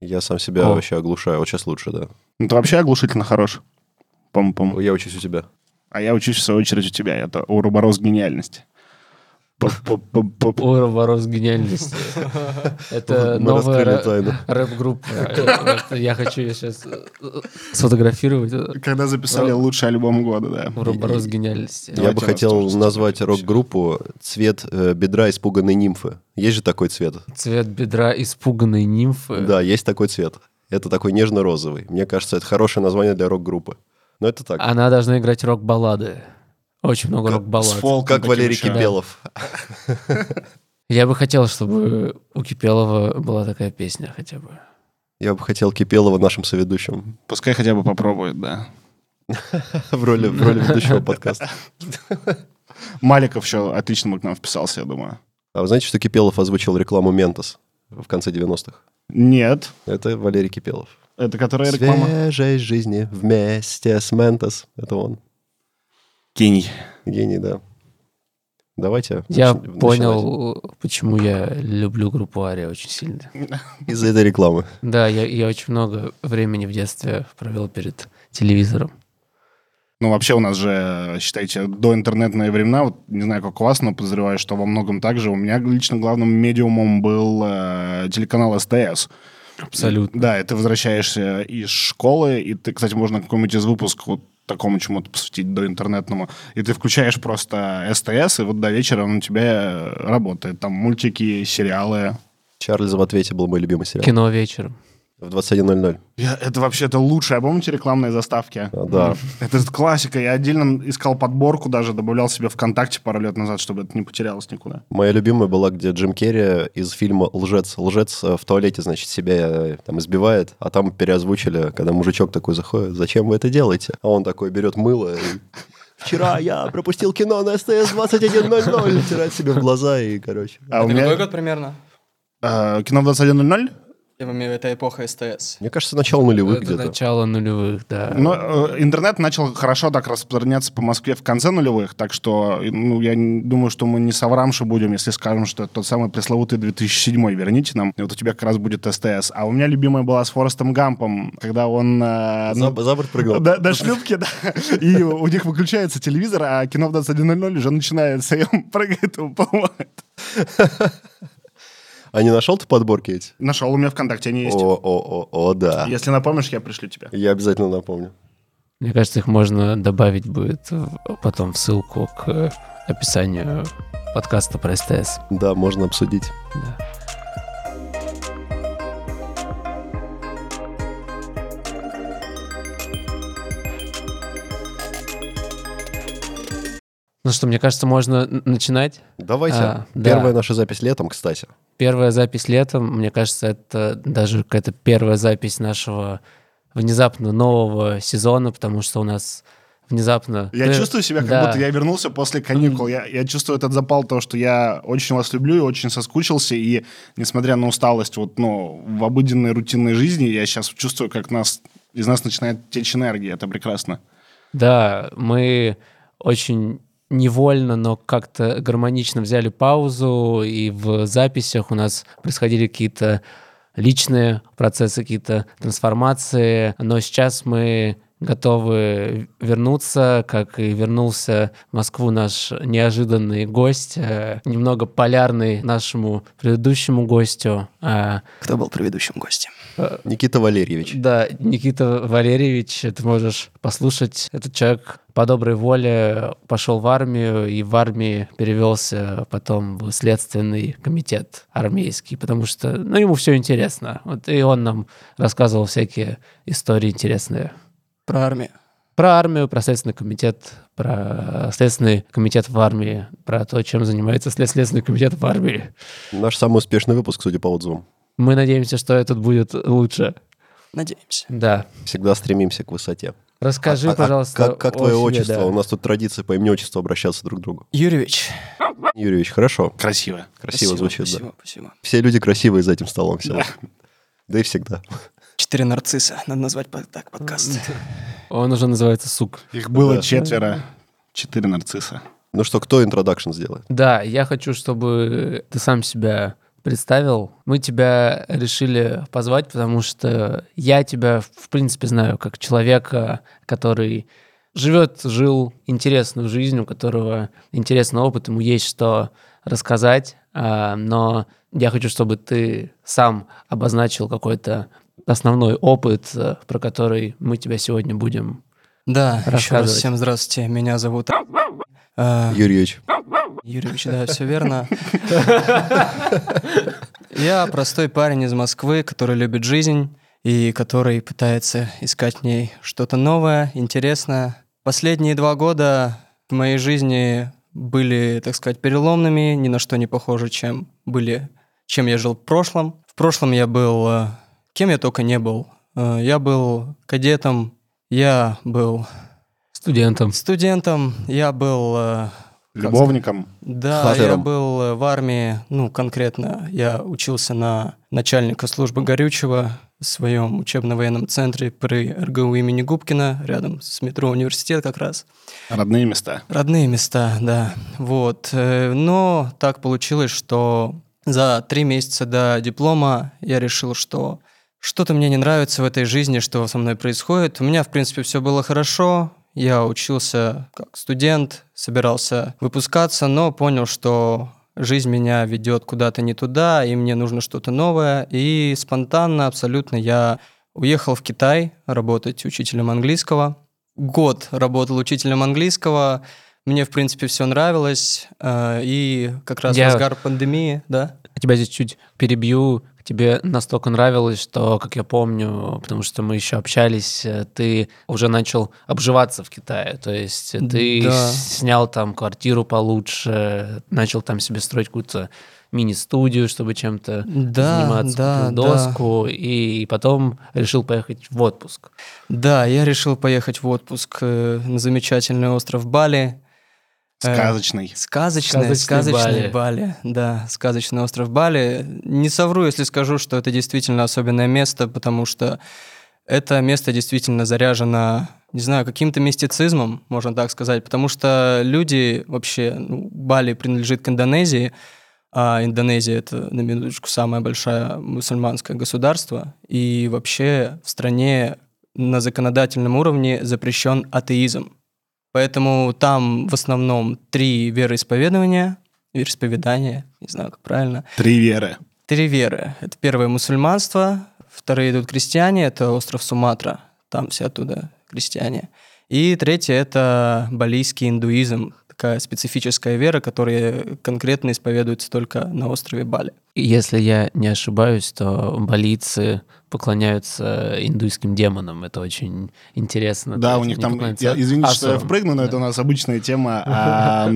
Я сам себя О. вообще оглушаю. Вот сейчас лучше, да. Ну, ты вообще оглушительно хорош. Пом-пом. Я учусь у тебя. А я учусь, в свою очередь, у тебя. Это Уроборос гениальности. Поп-поп-поп-поп. Уроборос гениальности. Это новая рэп-группа. Я хочу ее сейчас сфотографировать. Когда записали лучший альбом года, да. Уроборос гениальности. Я бы хотел назвать рок-группу «Цвет э, бедра испуганной нимфы». Есть же такой цвет? Цвет бедра испуганной нимфы. Да, есть такой цвет. Это такой нежно-розовый. Мне кажется, это хорошее название для рок-группы. Но это так. Она должна играть рок-баллады. Очень много рок-баллад. фолком Как таким Валерий. Кипелов. Я бы хотел, чтобы у Кипелова была такая песня хотя бы. Я бы хотел Кипелова нашим соведущим Пускай хотя бы попробует, да. в роли, в роли ведущего подкаста. Маликов еще отлично бы к нам вписался, я думаю. А вы знаете, что Кипелов озвучил рекламу «Ментос» в конце 90-х? Нет. Это Валерий Кипелов. Это которая реклама? Свежей жизни вместе с Ментос. Это он. Гений. Гений, да. Давайте. Я нач- начинать. понял, почему я люблю группу Ария очень сильно. Из-за этой рекламы. Да, я, я очень много времени в детстве провел перед телевизором. Ну, вообще у нас же, считайте, до интернетные времена, вот не знаю, как у вас, но подозреваю, что во многом так же. У меня лично главным медиумом был э, телеканал СТС. Абсолютно. Да, и ты возвращаешься из школы, и ты, кстати, можно какой-нибудь из выпусков вот такому чему-то посвятить, до интернетному, и ты включаешь просто СТС, и вот до вечера он у тебя работает. Там мультики, сериалы. Чарльз в ответе был мой любимый сериал. Кино вечером. В 21.00. Я, это вообще это лучшее. А помните рекламные заставки? А, Да. Это классика. Я отдельно искал подборку, даже добавлял себе ВКонтакте пару лет назад, чтобы это не потерялось никуда. Моя любимая была, где Джим Керри из фильма «Лжец». Лжец в туалете, значит, себя э, там избивает, а там переозвучили, когда мужичок такой заходит, зачем вы это делаете? А он такой берет мыло и... Вчера я пропустил кино на СТС 21.00, втирает себе в глаза и, короче. А у это какой меня год примерно? э, кино в 21.00? Я имею в виду, это эпоха СТС. Мне кажется, начало нулевых Это где-то. начало нулевых, да. Но э, интернет начал хорошо так распространяться по Москве в конце нулевых, так что ну, я думаю, что мы не соврамши будем, если скажем, что это тот самый пресловутый 2007 верните нам, и вот у тебя как раз будет СТС. А у меня любимая была с Форестом Гампом, когда он... э, ну, За, за борт прыгнул. до, до шлюпки, да. И у них выключается телевизор, а кино в 21.00 уже начинается, и он прыгает и уплывает. А не нашел ты подборки эти? Нашел, у меня ВКонтакте они есть. О, о, о, о, да. Если напомнишь, я пришлю тебе. Я обязательно напомню. Мне кажется, их можно добавить будет потом в ссылку к описанию подкаста про СТС. Да, можно обсудить. Да. Ну что, мне кажется, можно начинать. Давайте. А, да. Первая наша запись летом, кстати. Первая запись летом, мне кажется, это даже какая-то первая запись нашего внезапно нового сезона, потому что у нас внезапно... Я Ты- чувствую себя, как да. будто я вернулся после каникул. Я, я чувствую этот запал того, что я очень вас люблю и очень соскучился. И несмотря на усталость вот, ну, в обыденной рутинной жизни, я сейчас чувствую, как нас, из нас начинает течь энергия. Это прекрасно. Да, мы очень невольно, но как-то гармонично взяли паузу, и в записях у нас происходили какие-то личные процессы, какие-то трансформации, но сейчас мы готовы вернуться, как и вернулся в Москву наш неожиданный гость, э, немного полярный нашему предыдущему гостю. А, Кто был предыдущим гостем? Никита Валерьевич. Да, Никита Валерьевич, ты можешь послушать. Этот человек по доброй воле пошел в армию и в армии перевелся потом в следственный комитет армейский, потому что, ну, ему все интересно. Вот и он нам рассказывал всякие истории интересные. Про армию. Про армию, про следственный комитет, про следственный комитет в армии, про то, чем занимается след- следственный комитет в армии. Наш самый успешный выпуск, судя по отзывам. Мы надеемся, что этот будет лучше. Надеемся. Да. Всегда стремимся к высоте. Расскажи, А- а пожалуйста, Как, как о твое себе, отчество? да. У нас тут традиция по имени-отчеству обращаться друг к другу. Юрьевич. Юрьевич, хорошо. Красиво. Красиво Спасибо, звучит, да. Спасибо, спасибо. Все люди красивые за этим столом. Все. Да и всегда. Четыре нарцисса. Надо назвать под- так подкаст. Он уже называется «Сук». Их было Да. четверо. Четыре нарцисса. Ну что, кто интродакшн сделает? Да, я хочу, чтобы ты сам себя представил. Мы тебя решили позвать, потому что я тебя, в принципе, знаю как человека, который живет, жил интересную жизнь, у которого интересный опыт, ему есть что рассказать, а, но я хочу, чтобы ты сам обозначил какой-то основной опыт, э, про который мы тебя сегодня будем Да, еще раз всем здравствуйте. Меня зовут Юрьевич. Юрьевич, да, все верно. Я простой парень из Москвы, который любит жизнь и который пытается искать в ней что-то новое, интересное. Последние два года в моей жизни были, так сказать, переломными, ни на что не похожи, чем были, чем я жил в прошлом. В прошлом я был, э, кем я только не был. Э, Я был кадетом, я был студентом. студентом, я был э, Любовником. да, Хатером. я был э, в армии, ну, конкретно я учился на начальника службы горючего в своем учебно-военном центре при РГУ имени Губкина, рядом с метро университет как раз. Родные места. Родные места, да. Вот. э, Но так получилось, что за три месяца до диплома я решил, что что-то мне не нравится в этой жизни, что со мной происходит. У меня, в принципе, все было хорошо. Я учился как студент, собирался выпускаться, но понял, что жизнь меня ведет куда-то не туда, и мне нужно что-то новое. И спонтанно абсолютно я уехал в Китай работать учителем английского. Год работал учителем английского. Мне, в принципе, все нравилось. э, И как раз Я- в разгар пандемии, да? Тебя здесь чуть перебью. Тебе настолько нравилось, что, как я помню, потому что мы еще общались, э, ты уже начал обживаться в Китае. То есть э, ты Да. снял там квартиру получше, начал там себе строить какую-то мини-студию, чтобы чем-то Да, заниматься, да, доску, и потом решил поехать в отпуск. Да, я решил поехать в отпуск э, на замечательный остров Бали. Э, Сказочный. Сказочный, Сказочный сказочный Бали. Бали. Да, сказочный остров Бали. Не совру, если скажу, что это действительно особенное место, потому что это место действительно заряжено, не знаю, каким-то мистицизмом, можно так сказать, потому что люди вообще, ну, Бали принадлежит к Индонезии, а Индонезия это, на минуточку, самое большое мусульманское государство, и вообще в стране на законодательном уровне запрещен атеизм. Поэтому там в основном три вероисповедания, вероисповедания, не знаю, как правильно. Три веры. Три веры. Это первое мусульманство, вторые идут крестьяне, это остров Суматра, там все оттуда крестьяне. И третье это балийский индуизм, такая специфическая вера, которая конкретно исповедуется только на острове Бали. Если я не ошибаюсь, то балийцы поклоняются индуйским демонам. Это очень интересно. Да, у них там, я, извините, что я впрыгну, но это у нас обычная тема. А,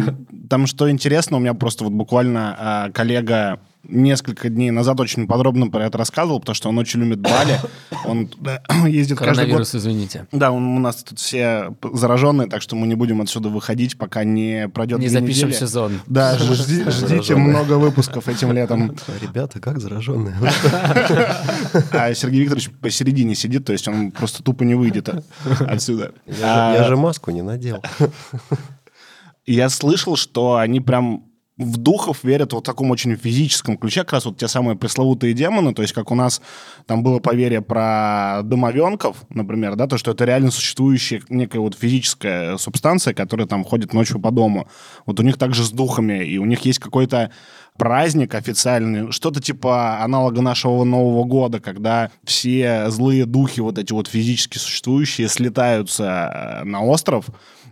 Там что интересно, у меня просто вот буквально а, коллега несколько дней назад очень подробно про это рассказывал, потому что он очень любит Бали. Он туда ездит каждый год. Коронавирус, извините. Да, он- у нас тут все зараженные, так что мы не будем отсюда выходить, пока не пройдет Не запишем недели. сезон. Да, жди- ждите много выпусков этим летом. Ребята, как зараженные. А Сергей Викторович посередине сидит, то есть он просто тупо не выйдет от- отсюда. Я же маску не надел. Я слышал, что они прям в духов верят вот в таком очень физическом ключе, как раз вот те самые пресловутые демоны, то есть как у нас там было поверье про домовенков, например, да, то, что это реально существующая некая вот физическая субстанция, которая там ходит ночью по дому. Вот у них также с духами, и у них есть какой-то праздник официальный, что-то типа аналога нашего Нового года, когда все злые духи, вот эти вот физически существующие, слетаются э, на остров,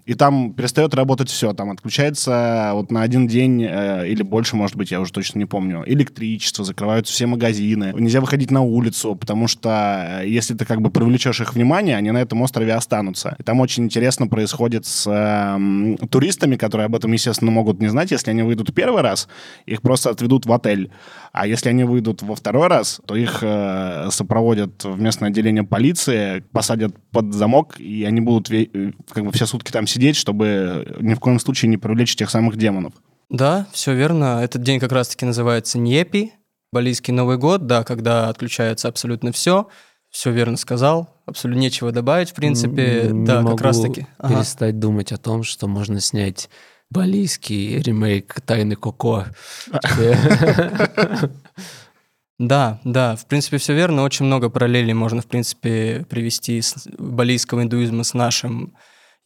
и там перестает работать все. Там отключается вот на один день э, или больше, может быть, я уже точно не помню, электричество, закрываются все магазины. Нельзя выходить на улицу, потому что э, если ты как бы привлечешь их внимание, они на этом острове останутся. И там очень интересно происходит с эм, туристами, которые об этом, естественно, могут не знать. Если они выйдут первый раз, их просто отведут в отель. А если они выйдут во второй раз, то их э, сопроводят в местное отделение полиции, посадят под замок, и они будут э, как бы все сутки там сидеть, чтобы ни в коем случае не привлечь тех самых демонов. Да, все верно. Этот день как раз-таки называется Ньепи, Балийский Новый год, да, когда отключается абсолютно все. Все верно сказал, абсолютно нечего добавить, в принципе, не да, могу как раз-таки. Ага. перестать думать о том, что можно снять балийский ремейк «Тайны Коко». Да, да, в принципе, все верно. Очень много параллелей можно, в принципе, привести с балийского индуизма с нашим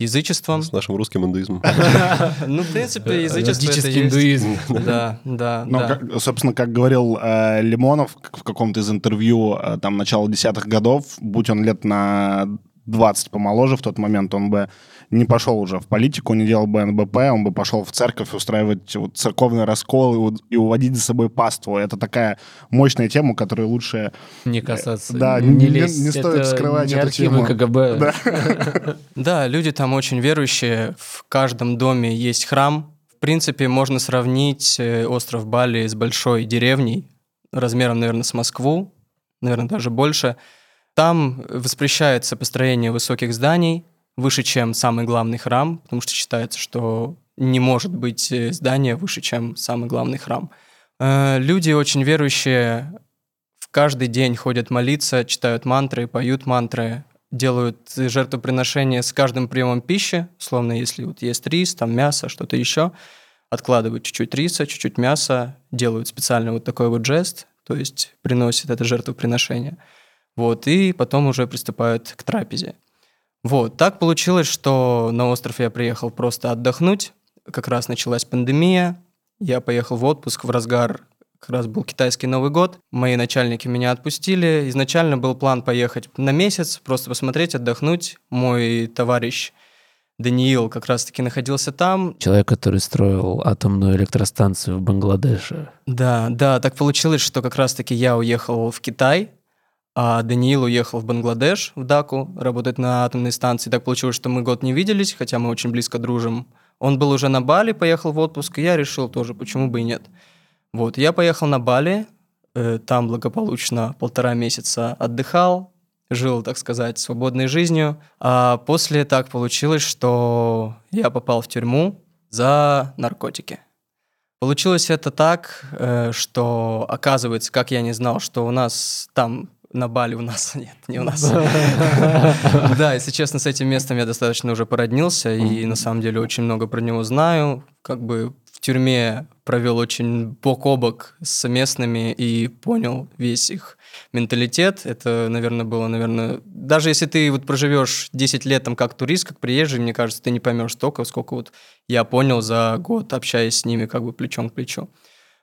язычеством. С нашим русским индуизмом. Ну, в принципе, язычество это индуизм. Да, да, Ну, да. как- собственно, как говорил э, Лимонов в каком-то из интервью, э, там, начала десятых годов, будь он лет на 20 помоложе в тот момент, он бы не пошел уже в политику, не делал бы НБП, он бы пошел в церковь устраивать вот церковный раскол и, и уводить за собой паству. Это такая мощная тема, которую лучше... Не касаться, Да, не, не- лезть. не стоит Это скрывать не эту тему. КГБ. Да. Да, люди там очень верующие. В каждом доме есть храм. В принципе, можно сравнить э, остров Бали с большой деревней, размером, наверное, с Москву, наверное, даже больше. Там воспрещается построение высоких зданий выше, чем самый главный храм, потому что считается, что не может быть э, здание выше, чем самый главный храм. Э, Люди очень верующие в каждый день ходят молиться, читают мантры, поют мантры, делают жертвоприношения с каждым приемом пищи, словно если вот есть рис, там мясо, что-то еще, откладывают чуть-чуть риса, чуть-чуть мяса, делают специально вот такой вот жест, то есть приносят это жертвоприношение. Вот, и потом уже приступают к трапезе. Вот, так получилось, что на остров я приехал просто отдохнуть, как раз началась пандемия, я поехал в отпуск в разгар, как раз был китайский Новый год, мои начальники меня отпустили, изначально был план поехать на месяц, просто посмотреть, отдохнуть, мой товарищ Даниил как раз-таки находился там, Человек, который строил атомную электростанцию в Бангладеше. Да, да, так получилось, что как раз-таки я уехал в Китай, а Даниил уехал в Бангладеш, в Даку, работать на атомной станции. Так получилось, что мы год не виделись, хотя мы очень близко дружим. Он был уже на Бали, поехал в отпуск, и я решил тоже, почему бы и нет. Вот, я поехал на Бали, э, там благополучно полтора месяца отдыхал, жил, так сказать, свободной жизнью. А после так получилось, что я попал в тюрьму за наркотики. Получилось это так, э, что оказывается, как я не знал, что у нас там на Бали у нас нет, не у нас. Да, если честно, с этим местом я достаточно уже породнился и на самом деле очень много про него знаю. Как бы в тюрьме провел очень бок о бок с местными и понял весь их менталитет. Это, наверное, было, наверное... Даже если ты вот проживешь 10 лет там как турист, как приезжий, мне кажется, ты не поймешь столько, сколько вот я понял за год, общаясь с ними как бы плечом к плечу.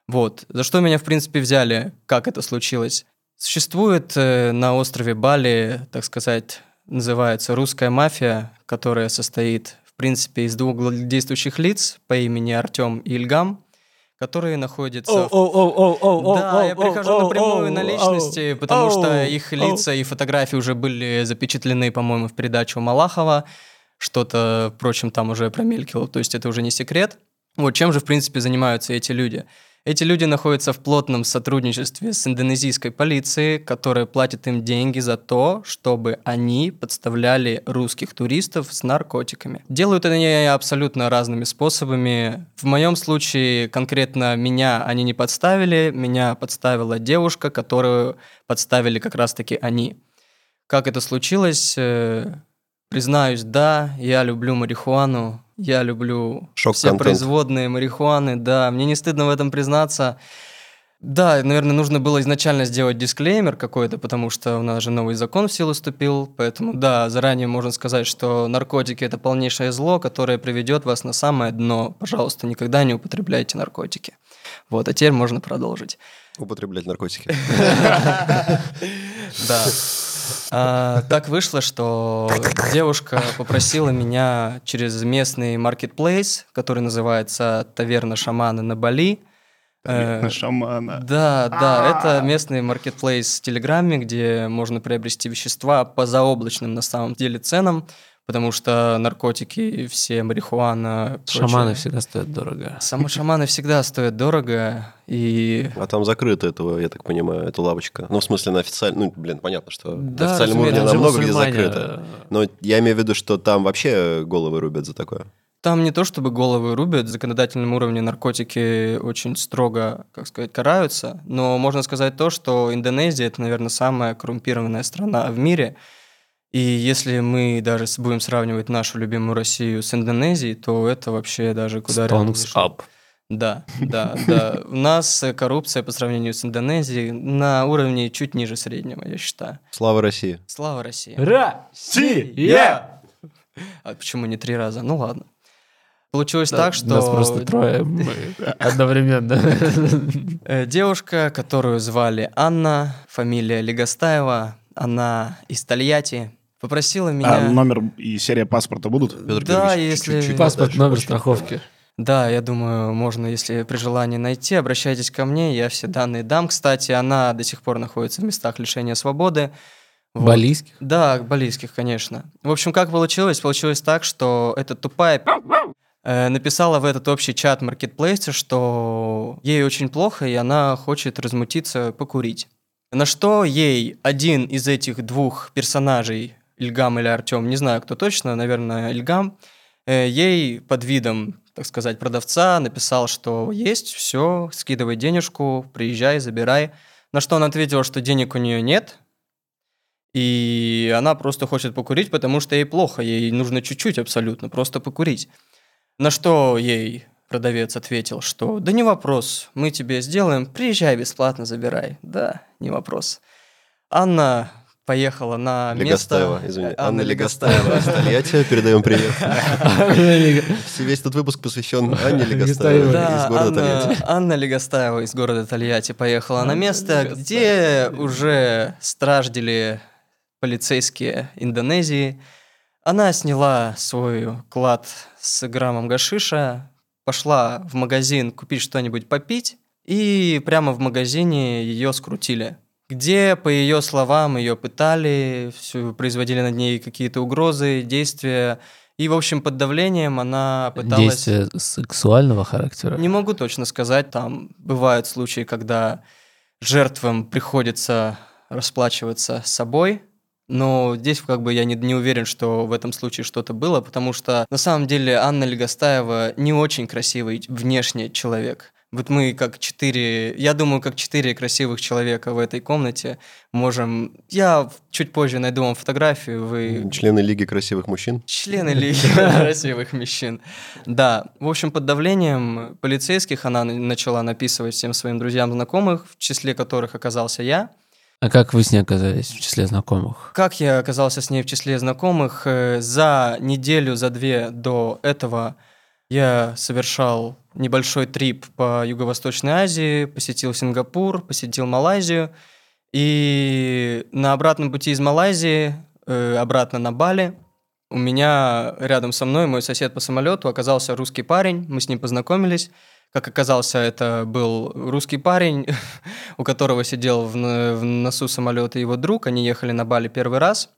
Вот. За что меня, в принципе, взяли, как это случилось? Существует э, на острове Бали, так сказать, называется русская мафия, которая состоит, в принципе, из двух действующих лиц по имени Артем и Ильгам, которые находятся... Да, я прихожу напрямую на личности, потому что их лица и фотографии уже были запечатлены, по-моему, в передачу Малахова. Что-то, впрочем, там уже промелькивало, то есть это уже не секрет. Вот чем же, в принципе, занимаются эти люди? Эти люди находятся в плотном сотрудничестве с индонезийской полицией, которая платит им деньги за то, чтобы они подставляли русских туристов с наркотиками. Делают они абсолютно разными способами. В моем случае конкретно меня они не подставили, меня подставила девушка, которую подставили как раз-таки они. Как это случилось? Признаюсь, да, я люблю марихуану, я люблю все Шок-контент. производные марихуаны, да, мне не стыдно в этом признаться. Да, наверное, нужно было изначально сделать дисклеймер какой-то, потому что у нас же новый закон в силу вступил, поэтому да, заранее можно сказать, что наркотики это полнейшее зло, которое приведет вас на самое дно. Пожалуйста, никогда не употребляйте наркотики. Вот, а теперь можно продолжить. Употреблять наркотики. Да. А, так вышло, что девушка попросила меня через местный маркетплейс, который называется «Таверна шамана на Бали». Э, На шамана. Да, да, это местный маркетплейс в Телеграме, где можно приобрести вещества по заоблачным на самом деле ценам, потому что наркотики, все марихуана... Шаманы прочее- всегда стоят дорого. Самые шаманы всегда стоят дорого, и А там закрыто этого, я так понимаю, эта лавочка. Ну, в смысле, на официальном... Ну, блин, понятно, что Да, на официальном уровне она много где закрыта. Но я имею в виду, что там вообще головы рубят за такое. Там не то чтобы головы рубят, в законодательном уровне наркотики очень строго, как сказать, караются, но можно сказать то, что Индонезия это, наверное, самая коррумпированная страна в мире. И если мы даже будем сравнивать нашу любимую Россию с Индонезией, то это вообще даже куда рядом Stonks up. Да, да, да. У нас э, коррупция по сравнению с Индонезией на уровне чуть ниже среднего, я считаю. Слава России. Слава России. Россия! А почему не три раза? Ну ладно. Получилось Да, так, что Нас просто трое мы одновременно. э, девушка, которую звали Анна, фамилия Легостаева, она из Тольятти, попросила меня... А номер и серия паспорта будут? Петр Да, Георгиевич, если- чуть-чуть Паспорт, подальше, номер очень страховки. Да, я думаю, можно, если при желании найти, обращайтесь ко мне, я все данные дам. Кстати, она до сих пор находится в местах лишения свободы. Вот. Балийских? Да, балийских, конечно. В общем, как получилось? Получилось так, что эта тупая э, написала в этот общий чат маркетплейса, что ей очень плохо, и она хочет размутиться, покурить. На что ей один из этих двух персонажей, Ильгам или Артем, не знаю, кто точно, наверное, Ильгам, э, ей под видом, так сказать, продавца написал, что есть, все, скидывай денежку, приезжай, забирай. На что он ответил, что денег у нее нет, и она просто хочет покурить, потому что ей плохо, ей нужно чуть-чуть абсолютно, просто покурить. На что ей продавец ответил, что да не вопрос, мы тебе сделаем, приезжай бесплатно, забирай. Да, не вопрос. Анна поехала на Легостаева, место... извини. Анна Легостаева из Тольятти. Передаем привет. Весь этот выпуск посвящен Анне Легостаевой из города Тольятти. Анна Легостаева из города Тольятти поехала на место, где уже страждили полицейские Индонезии. Она сняла свой клад с граммом гашиша, пошла в магазин купить что-нибудь попить, и прямо в магазине ее скрутили. Где, по ее словам, ее пытали, всю, производили над ней какие-то угрозы, действия. И, в общем, под давлением она пыталась... Действия сексуального характера. Не могу точно сказать, там бывают случаи, когда жертвам приходится расплачиваться собой, но здесь как бы я не, не уверен, что в этом случае что-то было, потому что на самом деле Анна Легостаева не очень красивый внешне человек. Вот мы как четыре, я думаю, как четыре красивых человека в этой комнате можем... Я чуть позже найду вам фотографию, вы Члены Лиги красивых мужчин. Члены Лиги красивых мужчин. Да, в общем, под давлением полицейских она на- начала написывать всем своим друзьям, знакомых, в числе которых оказался я. А как вы с ней оказались в числе знакомых? Как я оказался с ней в числе знакомых? Э, За неделю, за две до этого я совершал небольшой трип по Юго-Восточной Азии, посетил Сингапур, посетил Малайзию. И на обратном пути из Малайзии э, обратно на Бали у меня рядом со мной мой сосед по самолету оказался русский парень. Мы с ним познакомились. Как оказался, это был русский парень, у которого сидел в носу самолета его друг. Они ехали на Бали первый раз.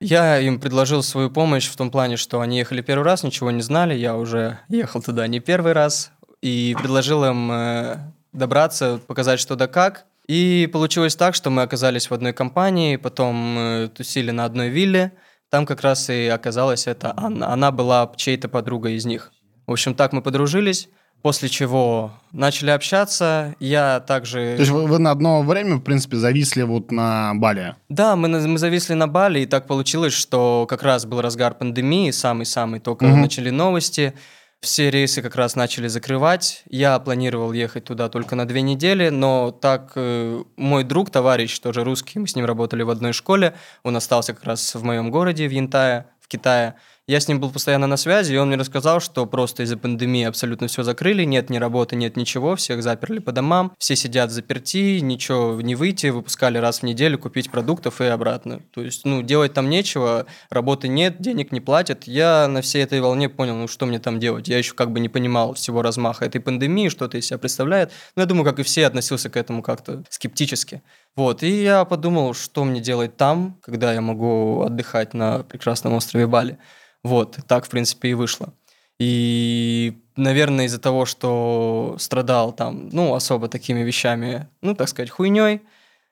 Я им предложил свою помощь в том плане, что они ехали первый раз, ничего не знали. Я уже ехал туда не первый раз. И предложил им э, добраться, показать что да как. И получилось так, что мы оказались в одной компании, потом э, тусили на одной вилле. Там как раз и оказалась эта Анна. Она была чьей-то подругой из них. В общем, так мы подружились. После чего начали общаться. Я также... То есть вы, вы на одно время, в принципе, зависли вот на Бали. Да, мы, на- мы зависли на Бали, и так получилось, что как раз был разгар пандемии, самый-самый, только Мгм. начали новости, все рейсы как раз начали закрывать. Я планировал ехать туда только на две недели, но так э, мой друг, товарищ, тоже русский, мы с ним работали в одной школе, он остался как раз в моем городе, в Янтае, в Китае. Я с ним был постоянно на связи, и он мне рассказал, что просто из-за пандемии абсолютно все закрыли, нет ни работы, нет ничего, всех заперли по домам, все сидят заперти, ничего не выйти, выпускали раз в неделю купить продуктов и обратно. То есть, ну, делать там нечего, работы нет, денег не платят. Я на всей этой волне понял, ну, что мне там делать. Я еще как бы не понимал всего размаха этой пандемии, что это из себя представляет. Но я думаю, как и все, относился к этому как-то скептически. Вот, и я подумал, что мне делать там, когда я могу отдыхать на прекрасном острове Бали. Вот, так, в принципе, и вышло. И, наверное, из-за того, что страдал там, ну, особо такими вещами, ну, так сказать, хуйней,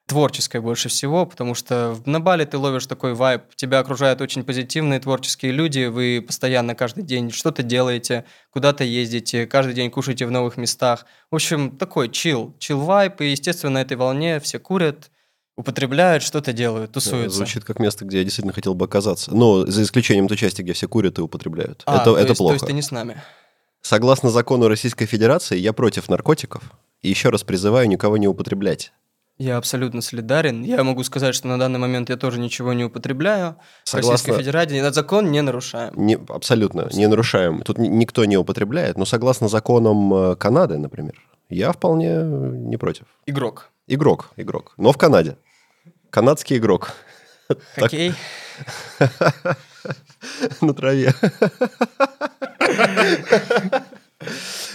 творческой больше всего, потому что на Бали ты ловишь такой вайб, тебя окружают очень позитивные творческие люди, вы постоянно каждый день что-то делаете, куда-то ездите, каждый день кушаете в новых местах. В общем, такой чил, чил вайб, и, естественно, на этой волне все курят, употребляют, что-то делают, тусуются. Звучит как место, где я действительно хотел бы оказаться. Но за исключением той части, где все курят и употребляют. А, это то это есть, плохо. То есть ты не с нами. Согласно закону Российской Федерации, я против наркотиков. И еще раз призываю никого не употреблять. Я абсолютно солидарен. Я могу сказать, что на данный момент я тоже ничего не употребляю. В Согласно- Российской Федерации этот закон не нарушаем. Не, абсолютно, не нарушаем. Тут ни- никто не употребляет, но согласно законам э, Канады, например, я вполне э, не против. Игрок. Игрок, игрок. Но в Канаде. Канадский игрок. Хоккей. На траве.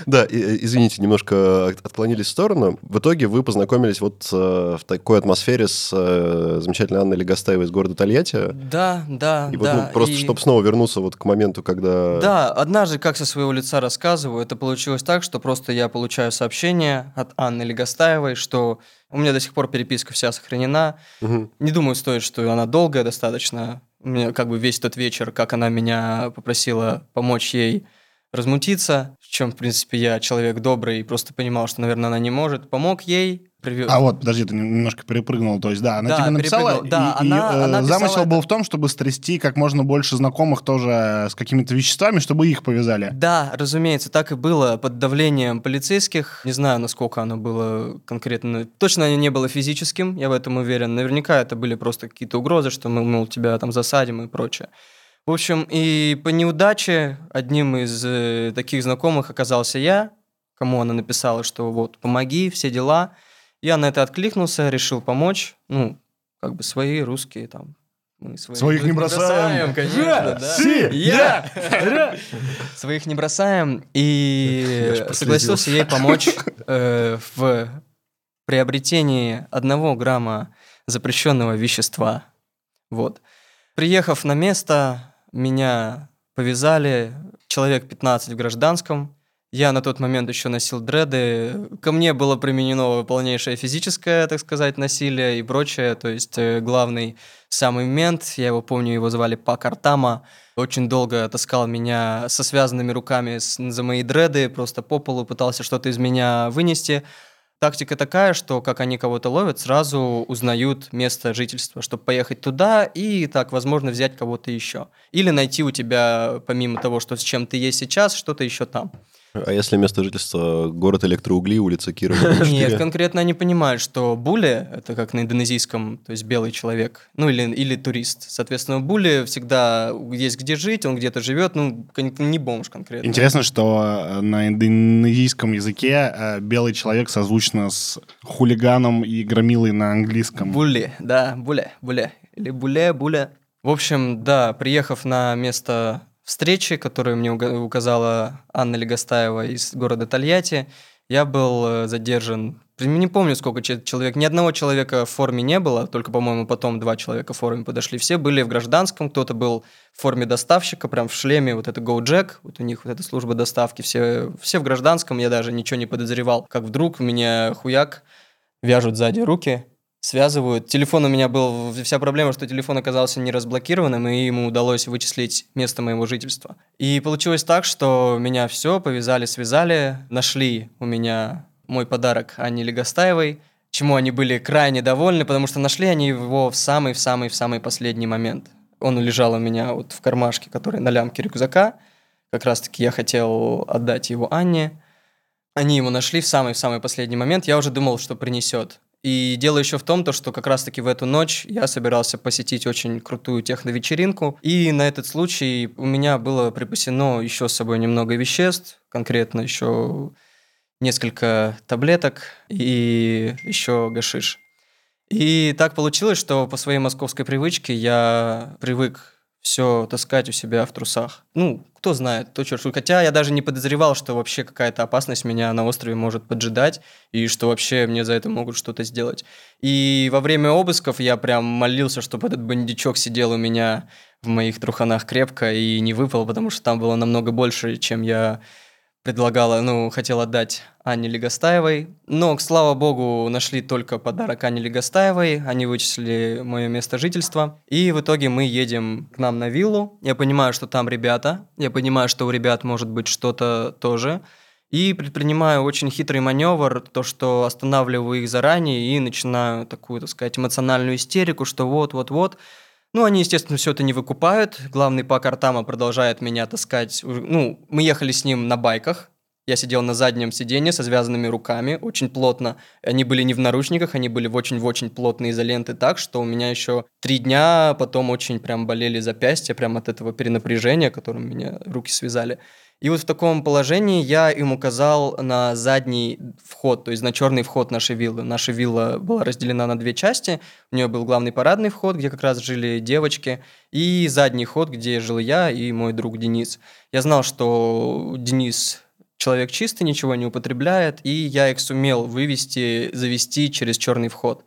Да, э, извините, немножко от- отклонились в сторону. В итоге вы познакомились вот э, в такой атмосфере с э, замечательной Анной Легостаевой из города Тольятти. Да, да, И вот, да. ну, просто, И- чтобы снова вернуться вот к моменту, когда... Да, однажды, как со своего лица рассказываю, это получилось так, что просто я получаю сообщение от Анны Легостаевой, что у меня до сих пор переписка вся сохранена. Мгм. Не думаю, стоит, что она долгая достаточно. У меня как бы весь тот вечер, как она меня попросила помочь ей размутиться, в чем, в принципе, я человек добрый и просто понимал, что, наверное, она не может. Помог ей, привез... А вот, подожди, ты немножко перепрыгнул. То есть, да, она Да, тебе написала. Да, и, и, она- э, она замысел это- был в том, чтобы стрясти как можно больше знакомых тоже с какими-то веществами, чтобы их повязали. Да, разумеется, так и было под давлением полицейских. Не знаю, насколько оно было конкретно. Точно оно не было физическим, я в этом уверен. Наверняка это были просто какие-то угрозы, что мы, мол, тебя там засадим и прочее. В общем, и по неудаче одним из э, таких знакомых оказался я, кому она написала, что вот, помоги, все дела. Я на это откликнулся, решил помочь. Ну, как бы свои русские там. Мы своих, Своих не бросаем. конечно, да. Си, Я! Своих не бросаем. Я И согласился ей помочь э, в приобретении одного грамма запрещенного вещества. Вот. Приехав на место, меня повязали, человек 15 в гражданском. Я на тот момент еще носил дреды. Ко мне было применено полнейшее физическое, так сказать, насилие и прочее. То есть э, главный самый мент, я его помню, его звали Пак Артама, очень долго таскал меня со связанными руками за мои дреды, просто по полу пытался что-то из меня вынести. Тактика такая, что как они кого-то ловят, сразу узнают место жительства, чтобы поехать туда и так, возможно, взять кого-то еще. Или найти у тебя, помимо того, что с чем ты есть сейчас, что-то еще там. А если место жительства город электроугли, улица Кирова, Нет, 4? конкретно они понимают, что буле — это как на индонезийском, то есть белый человек, ну или, или турист. Соответственно, буле всегда есть где жить, он где-то живет, ну, не бомж конкретно. Интересно, что э, на индонезийском языке э, белый человек созвучно с хулиганом и громилой на английском. Буле, да, буле, буле. Или буле, буле. В общем, да, приехав на место встречи, которую мне указала Анна Легостаева из города Тольятти, я был э, задержан. Не помню, сколько че- человек. Ни одного человека в форме не было, только, по-моему, потом два человека в форме подошли. Все были в гражданском, кто-то был в форме доставщика, прям в шлеме, вот это GoJack, вот у них вот эта служба доставки, все, все в гражданском, я даже ничего не подозревал. Как вдруг меня хуяк вяжут сзади руки, связывают. Телефон у меня был... Вся проблема, что телефон оказался не разблокированным, и ему удалось вычислить место моего жительства. И получилось так, что меня все повязали, связали, нашли у меня мой подарок Анне Легостаевой, чему они были крайне довольны, потому что нашли они его в самый-в самый-в самый последний момент. Он лежал у меня вот в кармашке, который на лямке рюкзака. Как раз-таки я хотел отдать его Анне. Они его нашли в самый-в самый последний момент. Я уже думал, что принесет. И дело еще в том, то, что как раз-таки в эту ночь я собирался посетить очень крутую техновечеринку. И на этот случай у меня было припасено еще с собой немного веществ, конкретно еще несколько таблеток и еще гашиш. И так получилось, что по своей московской привычке я привык все таскать у себя в трусах. Ну, кто знает, то черт. Хотя я даже не подозревал, что вообще какая-то опасность меня на острове может поджидать, и что вообще мне за это могут что-то сделать. И во время обысков я прям молился, чтобы этот бандючок сидел у меня в моих труханах крепко и не выпал, потому что там было намного больше, чем я предлагала, ну, хотел отдать Анне Легостаевой. Но, слава богу, нашли только подарок Анне Легостаевой. Они вычислили мое место жительства. И в итоге мы едем к нам на виллу. Я понимаю, что там ребята. Я понимаю, что у ребят может быть что-то тоже. И предпринимаю очень хитрый маневр, то, что останавливаю их заранее и начинаю такую, так сказать, эмоциональную истерику, что вот-вот-вот. Ну, они, естественно, все это не выкупают. Главный пак Артама продолжает меня таскать. Ну, мы ехали с ним на байках, я сидел на заднем сиденье со связанными руками, очень плотно. Они были не в наручниках, они были в очень-очень плотные изоленты так, что у меня еще три дня потом очень прям болели запястья, прям от этого перенапряжения, которым меня руки связали. И вот в таком положении я им указал на задний вход, то есть на черный вход нашей виллы. Наша вилла была разделена на две части. У нее был главный парадный вход, где как раз жили девочки, и задний ход, где жил я и мой друг Денис. Я знал, что Денис человек чистый, ничего не употребляет, и я их сумел вывести, завести через черный вход,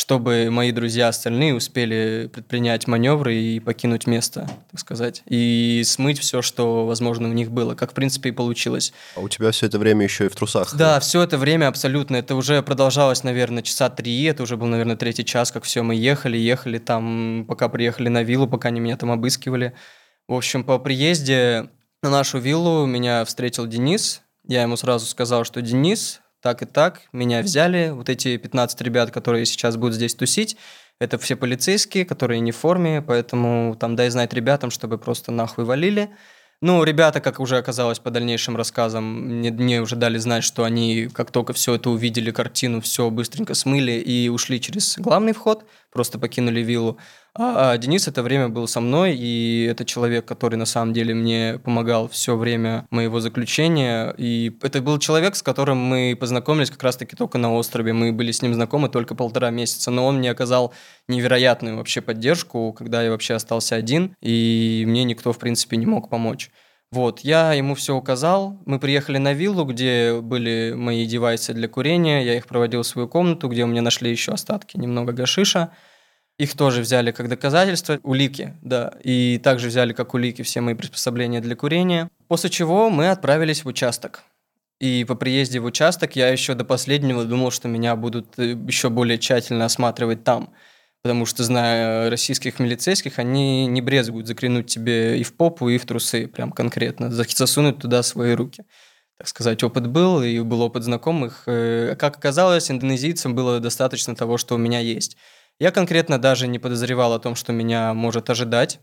чтобы мои друзья остальные успели предпринять маневры и покинуть место, так сказать, и смыть все, что, возможно, у них было, как, в принципе, и получилось. А у тебя все это время еще и в трусах? Да, все это время абсолютно. Это уже продолжалось, наверное, часа три, это уже был, наверное, третий час, как все, мы ехали, ехали там, пока приехали на виллу, пока они меня там обыскивали. В общем, по приезде на нашу виллу меня встретил Денис. Я ему сразу сказал, что Денис, так и так, меня взяли. Вот эти 15 ребят, которые сейчас будут здесь тусить, это все полицейские, которые не в форме, поэтому там дай знать ребятам, чтобы просто нахуй валили. Ну, ребята, как уже оказалось по дальнейшим рассказам, мне, мне уже дали знать, что они, как только все это увидели, картину, все быстренько смыли и ушли через главный вход, просто покинули виллу. А, а Денис это время был со мной, и это человек, который на самом деле мне помогал все время моего заключения. И это был человек, с которым мы познакомились как раз-таки только на острове. Мы были с ним знакомы только полтора месяца, но он мне оказал невероятную вообще поддержку, когда я вообще остался один, и мне никто, в принципе, не мог помочь. Вот, я ему все указал. Мы приехали на виллу, где были мои девайсы для курения. Я их проводил в свою комнату, где у меня нашли еще остатки немного гашиша. Их тоже взяли как доказательство, улики, да, и также взяли как улики все мои приспособления для курения. После чего мы отправились в участок. И по приезде в участок я еще до последнего думал, что меня будут э, еще более тщательно осматривать там. Потому что, зная российских милицейских, они не брезгуют закринуть тебе и в попу, и в трусы, прям конкретно, засунуть туда свои руки. Так сказать, опыт был, и был опыт знакомых. Э, как оказалось, индонезийцам было достаточно того, что у меня есть. Я конкретно даже не подозревал о том, что меня может ожидать.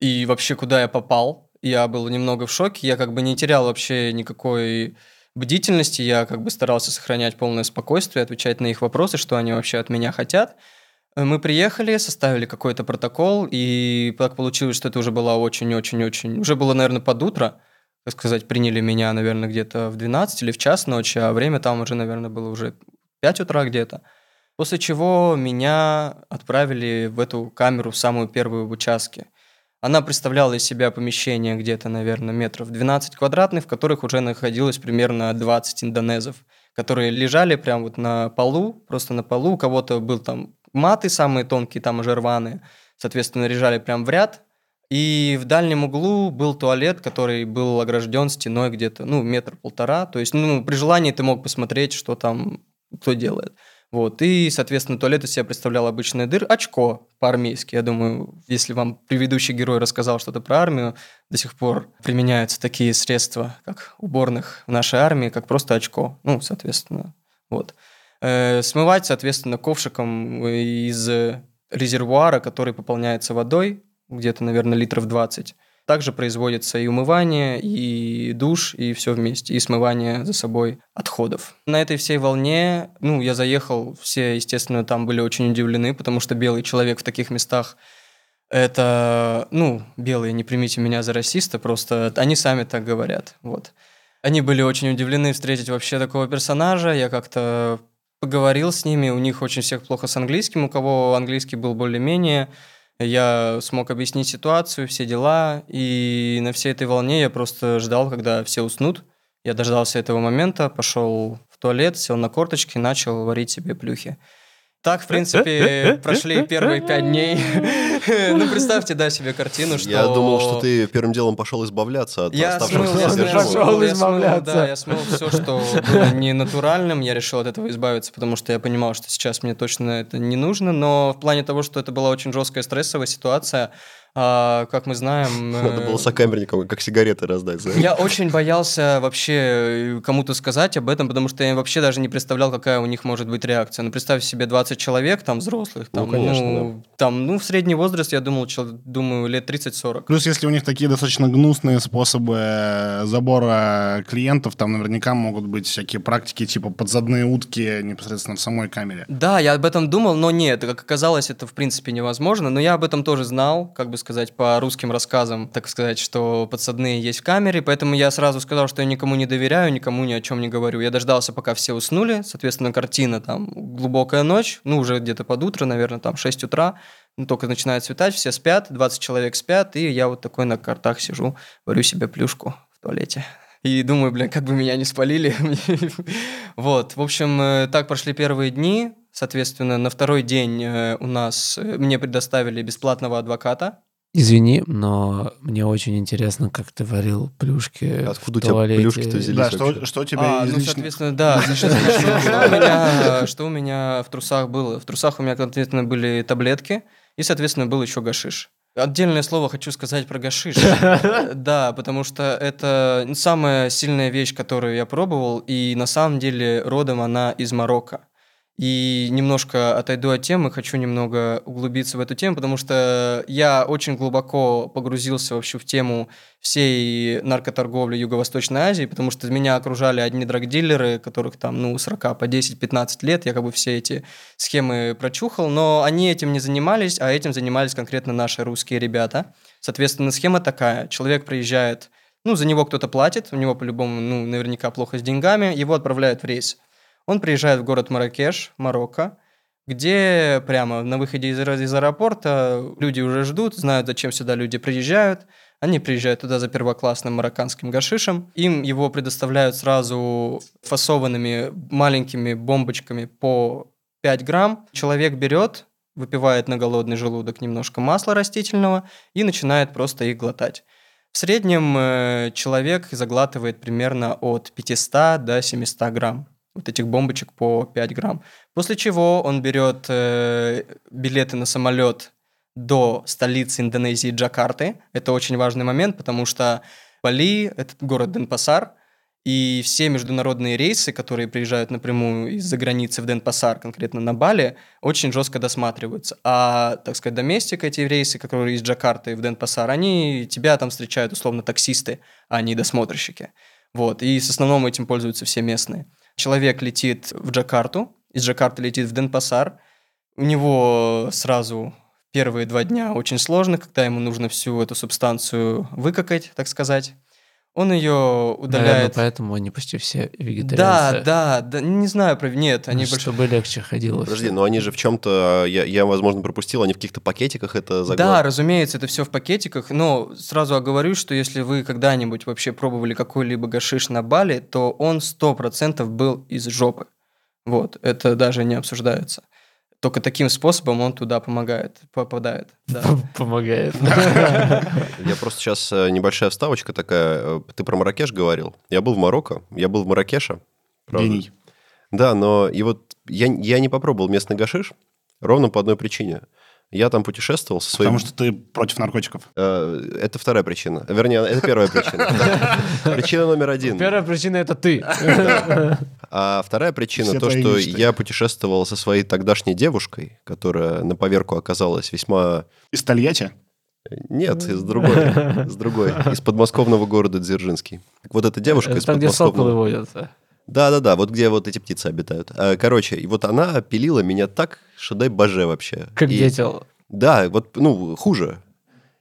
И вообще, куда я попал. Я был немного в шоке. Я как бы не терял вообще никакой бдительности. Я как бы старался сохранять полное спокойствие, отвечать на их вопросы, что они вообще от меня хотят. Мы приехали, составили какой-то протокол, и так получилось, что это уже было очень-очень-очень... Уже было, наверное, под утро, так сказать, приняли меня, наверное, где-то в 12 или в час ночи, а время там уже, наверное, было уже 5 утра где-то. После чего меня отправили в эту камеру, самую первую в участке. Она представляла из себя помещение где-то, наверное, метров 12 квадратных, в которых уже находилось примерно 20 индонезов, которые лежали прямо вот на полу, просто на полу. У кого-то был там маты самые тонкие, там уже рваные, соответственно, лежали прям в ряд. И в дальнем углу был туалет, который был огражден стеной где-то, ну, метр-полтора. То есть, ну, при желании ты мог посмотреть, что там кто делает. Вот, и, соответственно, туалет из себя представлял обычное дыр, очко по-армейски. Я думаю, если вам предыдущий герой рассказал что-то про армию, до сих пор применяются такие средства, как уборных в нашей армии, как просто очко. Ну, соответственно, вот. Э, смывать, соответственно, ковшиком из резервуара, который пополняется водой, где-то, наверное, литров 20. Также производится и умывание, и душ, и все вместе, и смывание за собой отходов. На этой всей волне, ну, я заехал, все, естественно, там были очень удивлены, потому что белый человек в таких местах это, ну, белые, не примите меня за расиста, просто они сами так говорят, вот. Они были очень удивлены встретить вообще такого персонажа, я как-то поговорил с ними, у них очень всех плохо с английским, у кого английский был более-менее, я смог объяснить ситуацию, все дела, и на всей этой волне я просто ждал, когда все уснут. Я дождался этого момента, пошел в туалет, сел на корточки и начал варить себе плюхи. Так, в принципе, прошли первые пять дней. Ну, представьте, да, себе картину, что... Я думал, что ты первым делом пошел избавляться от я оставшихся смыл, я смыл, Пошел я смыл. Да, я смыл все, что было не натуральным, я решил от этого избавиться, потому что я понимал, что сейчас мне точно это не нужно, но в плане того, что это была очень жесткая стрессовая ситуация, А, как мы знаем... Надо э, было сокамерникам как сигареты раздать. знаешь. Я очень боялся вообще э, кому-то сказать об этом, потому что я вообще даже не представлял, какая у них может быть реакция. Ну, представь себе 20 человек, там, взрослых, Ну, там, конечно, там, ну, в средний возраст, я думал, чел- думаю, лет 30-40. Плюс, если у них такие достаточно гнусные способы э, забора клиентов, там наверняка могут быть всякие практики, типа подзадные утки непосредственно в самой камере. Да, я об этом думал, но нет, как оказалось, это в принципе невозможно. Но я об этом тоже знал, как бы сказать, по русским рассказам, так сказать, что подсадные есть в камере, поэтому я сразу сказал, что я никому не доверяю, никому ни о чем не говорю. Я дождался, пока все уснули, соответственно, картина там глубокая ночь, ну, уже где-то под утро, наверное, там 6 утра, ну, только начинает светать, все спят, 20 человек спят, и я вот такой на картах сижу, варю себе плюшку в туалете. И думаю, блин, как бы меня не спалили. Вот, в общем, э, так прошли первые дни. Соответственно, на второй день э, у нас э, мне предоставили бесплатного адвоката. Извини, но мне очень интересно, как ты варил плюшки Откуда у в тебя туалете. плюшки-то взялись? Да, что, что у тебя А, из ну, личных- соответственно, да. значит, что, что у меня, что у меня в трусах было? В трусах у меня, соответственно, были таблетки, и, соответственно, был еще гашиш. Отдельное слово хочу сказать про гашиш. Да, потому что это самая сильная вещь, которую я пробовал, и на самом деле родом она из Марокко. И немножко отойду от темы, хочу немного углубиться в эту тему, потому что я очень глубоко погрузился вообще в тему всей наркоторговли Юго-Восточной Азии, потому что меня окружали одни драгдилеры, которых там, ну, 40 по 10-15 лет, я как бы все эти схемы прочухал, но они этим не занимались, а этим занимались конкретно наши русские ребята. Соответственно, схема такая. Человек приезжает, ну, за него кто-то платит, у него по-любому, ну, наверняка плохо с деньгами, его отправляют в рейс. Он приезжает в город Маракеш, Марокко, где прямо на выходе из, из аэропорта люди уже ждут, знают, зачем сюда люди приезжают. Они приезжают туда за первоклассным марокканским гашишем. Им его предоставляют сразу фасованными маленькими бомбочками по 5 грамм. Человек берет, выпивает на голодный желудок немножко масла растительного и начинает просто их глотать. В среднем э, человек заглатывает примерно от 500 до 700 грамм вот этих бомбочек по 5 грамм. После чего он берет э, билеты на самолет до столицы Индонезии Джакарты. Это очень важный момент, потому что Бали – это город Денпасар, и все международные рейсы, которые приезжают напрямую из-за границы в Денпасар, конкретно на Бали, очень жестко досматриваются. А, так сказать, доместик, эти рейсы, которые из Джакарты в Денпасар, они тебя там встречают условно таксисты, а не досмотрщики. Вот, и с основном этим пользуются все местные. Человек летит в Джакарту, из Джакарты летит в Денпасар, у него сразу первые два дня очень сложно, когда ему нужно всю эту субстанцию выкакать, так сказать. Он ее Наверное, удаляет. поэтому они почти все Да, вегетарианцы. да, да, не знаю, про- нет, они Ну, больше... Чтобы легче ходило. Подожди, но они же в чем-то, я, я, возможно, пропустил, они в каких-то пакетиках это Да, заглад... разумеется, это все в пакетиках, но сразу оговорюсь, что если вы когда-нибудь вообще пробовали какой-либо гашиш на Бали, то он 100% был из жопы. Вот, это даже не обсуждается. Только таким способом он туда помогает, попадает. Да. Помогает. Я просто сейчас небольшая вставочка такая. Э, Ты про Маракеш говорил. Я был в Марокко, я был в Маракеше. Гений. Да, но и вот я, я не попробовал местный гашиш ровно по одной причине. Я там путешествовал со своим... Потому что ты против наркотиков. Э, Это вторая причина. Вернее, это первая причина. Причина номер один. Первая причина это ты. А вторая причина то, что я путешествовал со своей тогдашней девушкой, которая на поверку оказалась весьма... Из Тольятти? Нет, из другой. Из другой. Из подмосковного города Дзержинский. Вот эта девушка из Там, где соколы подмосковного... водятся. Да-да-да, вот где вот эти птицы обитают. А, Короче, и вот она пилила меня так, что дай боже вообще. Как И- дятел. Да, вот, ну, хуже.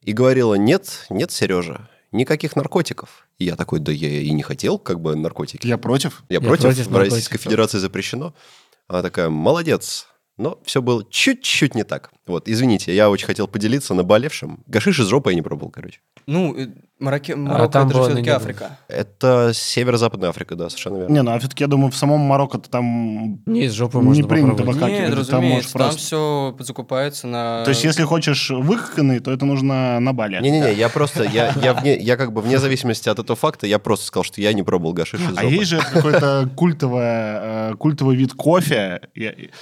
И говорила, нет, нет, Сережа, никаких наркотиков. И я такой, да я и не хотел, как бы, наркотики. Я против. Я, Я против, против в Российской. Федерации запрещено. Она такая, молодец. Но все было чуть-чуть не так. Вот, извините, я очень хотел поделиться наболевшим. Гашиш из жопы я не пробовал, короче. Ну, э, Мароке- Марокко там это же все-таки не. Африка. Это северо-западная Африка, да, совершенно верно. Не, ну а все-таки я думаю, в самом Марокко-то там... Не из жопы Не можно принято попробовать. Как Нет, это? Там разумеется, там, просто- все закупается на... То есть, если хочешь выкаканный, то это нужно на Бали. Не-не-не, я просто, я, я, вне, я как бы вне зависимости от этого факта, я просто сказал, что я не пробовал гашиш из А жопы. есть же какой-то э, культовый вид кофе.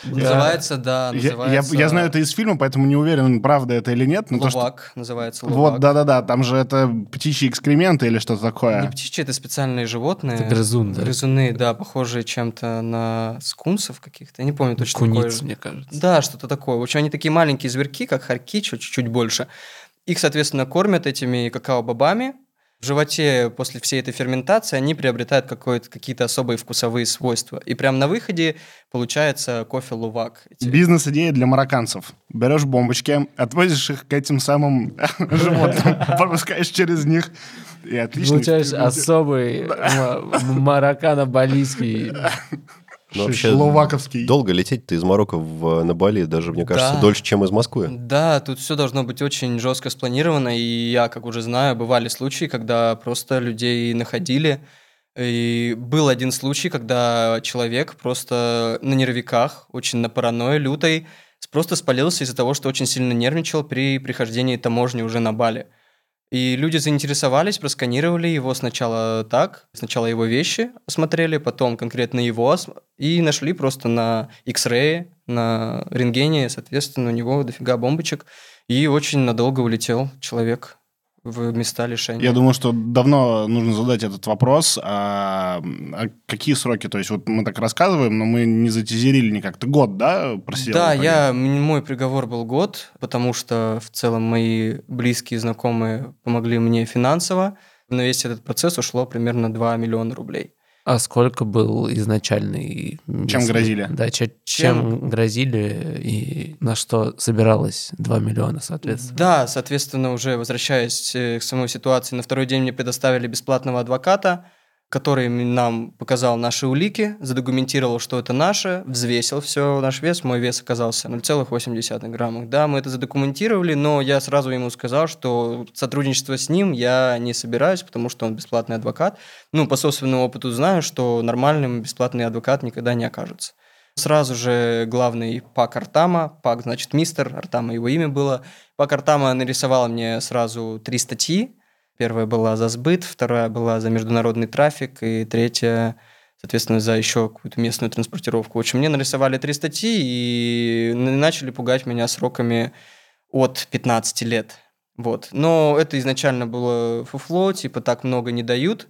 Называется, да, называется... я знаю это из фильма, поэтому не уверен, правда это или нет. но то, что- Лувак, называется лувак. Вот, да-да-да, там же это птичьи экскременты или что-то такое. Не птичьи, это специальные животные. Это грызун, да. Грызуны, да, похожие чем-то на скунсов каких-то. Я не помню точно. Куниц, какое. мне кажется. Да, что-то такое. В общем, они такие маленькие зверьки, как хорьки, чуть- чуть-чуть больше. Их, соответственно, кормят этими какао-бобами. В животе после всей этой ферментации они приобретают какие-то особые вкусовые свойства. И прямо на выходе получается кофе-лувак. Эти- Бизнес-идея для марокканцев. Берешь бомбочки, отвозишь их к этим самым животным, пропускаешь через них, и отлично. Получаешь особый мароккано-балийский. Ну, вообще, Ловаковский. долго лететь-то из Марокко в, на Бали, даже, мне кажется, Да. дольше, чем из Москвы. Да, тут все должно быть очень жестко спланировано, и я, как уже знаю, бывали случаи, когда просто людей находили. И был один случай, когда человек просто на нервиках, очень на паранойи лютой, просто спалился из-за того, что очень сильно нервничал при прихождении таможни уже на Бали. И люди заинтересовались, просканировали его сначала так, сначала его вещи осмотрели, потом конкретно его и нашли просто на X-ray, на рентгене, соответственно, у него дофига бомбочек, и очень надолго улетел человек в места лишения. Я думаю, что давно нужно задать этот вопрос. А, а какие сроки? То есть вот мы так рассказываем, но мы не затизерили никак. Ты год, да, просидел? Да, я, мой приговор был год, потому что в целом мои близкие знакомые помогли мне финансово. На весь этот процесс ушло примерно 2 миллиона рублей. А сколько был изначальный... Чем грозили? Да, че- чем, грозили и на что собиралось 2 миллиона, соответственно. Да, соответственно, уже возвращаясь э, к самой ситуации, на второй день мне предоставили бесплатного адвоката, который нам показал наши улики, задокументировал, что это наше, взвесил все, наш вес, мой вес оказался 0,8 граммов. Да, мы это задокументировали, но я сразу ему сказал, что сотрудничество с ним я не собираюсь, потому что он бесплатный адвокат. Ну, по собственному опыту знаю, что нормальным бесплатный адвокат никогда не окажется. Сразу же главный Пак Артама, Пак, значит, мистер, Артама его имя было. Пак Артама нарисовал мне сразу три статьи. Первая была за сбыт, вторая была за международный трафик, и третья, соответственно, за еще какую-то местную транспортировку. В общем, мне нарисовали три статьи и начали пугать меня сроками от 15 лет. Вот. Но это изначально было фуфло, типа так много не дают.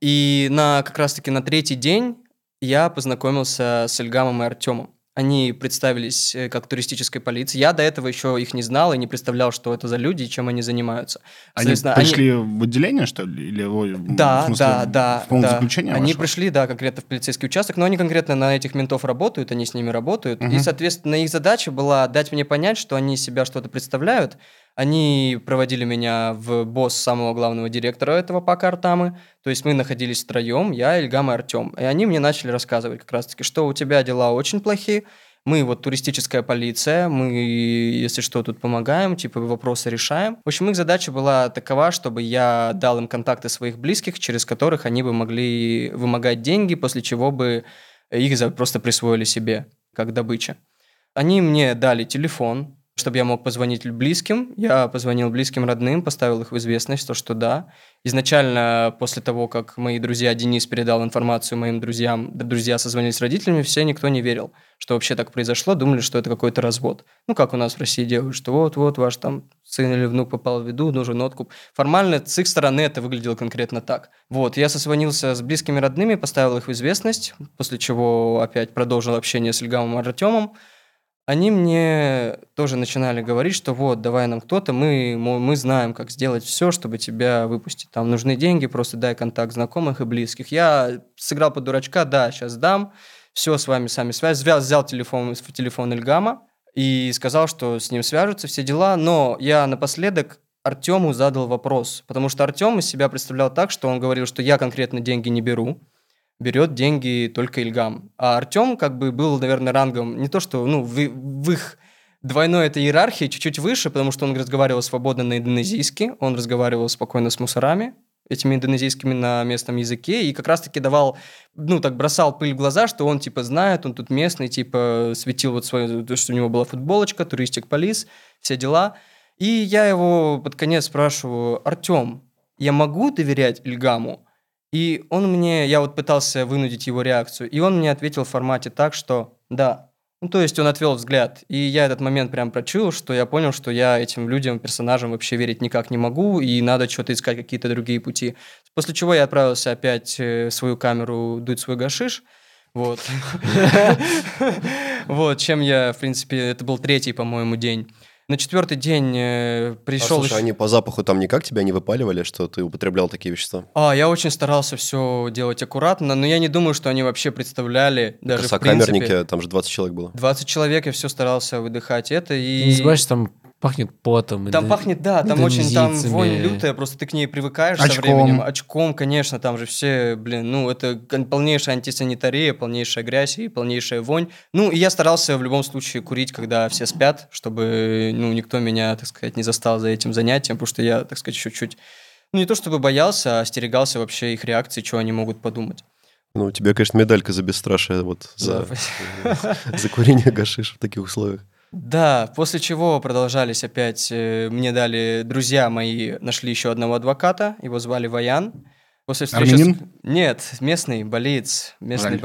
И на как раз-таки на третий день я познакомился с Эльгамом и Артемом. Они представились э, как туристической полиции. Я до этого еще их не знал и не представлял, что это за люди и чем они занимаются. Они пришли в отделение, что ли? Или, ой, в Да, смысле, да, да. В да. заключения Они вашего? пришли, да, конкретно в полицейский участок, но они конкретно на этих ментов работают, они с ними работают. И, Мгм. соответственно, их задача была дать мне понять, что они себя что-то представляют. Они проводили меня в босс самого главного директора этого пока Артамы. То есть мы находились втроем, я, Ильгам и Артем. И они мне начали рассказывать как раз-таки, что у тебя дела очень плохие, мы вот туристическая полиция, мы, если что, тут помогаем, типа вопросы решаем. В общем, их задача была такова, чтобы я дал им контакты своих близких, через которых они бы могли вымогать деньги, после чего бы их просто присвоили себе, как добыча. Они мне дали телефон, чтобы я мог позвонить близким. Я позвонил близким родным, поставил их в известность, то, что да. Изначально, после того, как мои друзья, Денис передал информацию моим друзьям, друзья созвонились с родителями, все, никто не верил, что вообще так произошло, думали, что это какой-то развод. Ну, как у нас в России делают, что вот-вот ваш там сын или внук попал в беду, нужен откуп. Формально с их стороны это выглядело конкретно так. Вот, я созвонился с близкими родными, поставил их в известность, после чего опять продолжил общение с Ильгамом Артемом. Они мне тоже начинали говорить, что вот, давай нам кто-то, мы, мы знаем, как сделать все, чтобы тебя выпустить. Там нужны деньги, просто дай контакт знакомых и близких. Я сыграл под дурачка, да, сейчас дам, все, с вами сами связь. Взял, взял телефон, телефон Эльгама и сказал, что с ним свяжутся, все дела. Но я напоследок Артему задал вопрос, потому что Артем из себя представлял так, что он говорил, что я конкретно деньги не беру, берет деньги только Ильгам. А Артем как бы был, наверное, рангом не то, что ну, в, в их двойной этой иерархии чуть-чуть выше, потому что он разговаривал свободно на индонезийски, он разговаривал спокойно с мусорами, этими индонезийскими на местном языке, и как раз-таки давал, ну, так бросал пыль в глаза, что он, типа, знает, он тут местный, типа, светил вот свою, то, что у него была футболочка, туристик полис, все дела. И я его под конец спрашиваю, Артем, я могу доверять Ильгаму? И он мне, я вот пытался вынудить его реакцию, и он мне ответил в формате так, что да, ну, то есть он отвел взгляд. И я этот момент прям прочул, что я понял, что я этим людям, персонажам вообще верить никак не могу, и надо что-то искать, какие-то другие пути. После чего я отправился опять в свою камеру дуть свой гашиш. Вот. Вот, чем я, в принципе, это был третий, по-моему, день. На четвертый день э, пришел... А, слушай, они по запаху там никак тебя не выпаливали, что ты употреблял такие вещества? А, я очень старался все делать аккуратно, но я не думаю, что они вообще представляли даже в принципе... там же 20 человек было. 20 человек, я все старался выдыхать это, и... Ты не забываешь, там пахнет потом. Там пахнет, да, там очень, там вонь лютая, просто ты к ней привыкаешь Очком. со временем. Очком, конечно, там же все, блин, ну, это полнейшая антисанитария, полнейшая грязь и полнейшая вонь. Ну, и я старался в любом случае курить, когда все спят, чтобы, ну, никто меня, так сказать, не застал за этим занятием, потому что я, так сказать, чуть-чуть, ну, не то чтобы боялся, а остерегался вообще их реакции, что они могут подумать. Ну, тебе, конечно, медалька за бесстрашие, вот, за, за курение гашиш в таких условиях. Да, после чего продолжались опять, э, мне дали друзья мои, нашли еще одного адвоката, его звали Ваян. После встречи Армянин? С... Нет, местный болиц, местный Жаль.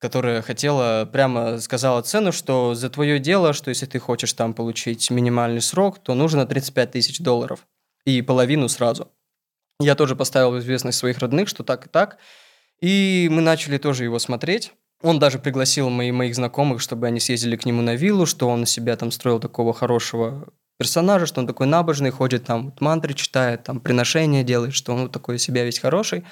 которая хотела, прямо сказала цену, что за твое дело, что если ты хочешь там получить минимальный срок, то нужно 35 тысяч долларов. И половину сразу. Я тоже поставил в известность своих родных, что так и так. И мы начали тоже его смотреть. Он даже пригласил мои, моих знакомых, чтобы они съездили к нему на виллу, что он себя там строил такого хорошего персонажа, что он такой набожный, ходит там, мантры читает, там приношения делает, что он такой себя весь хороший.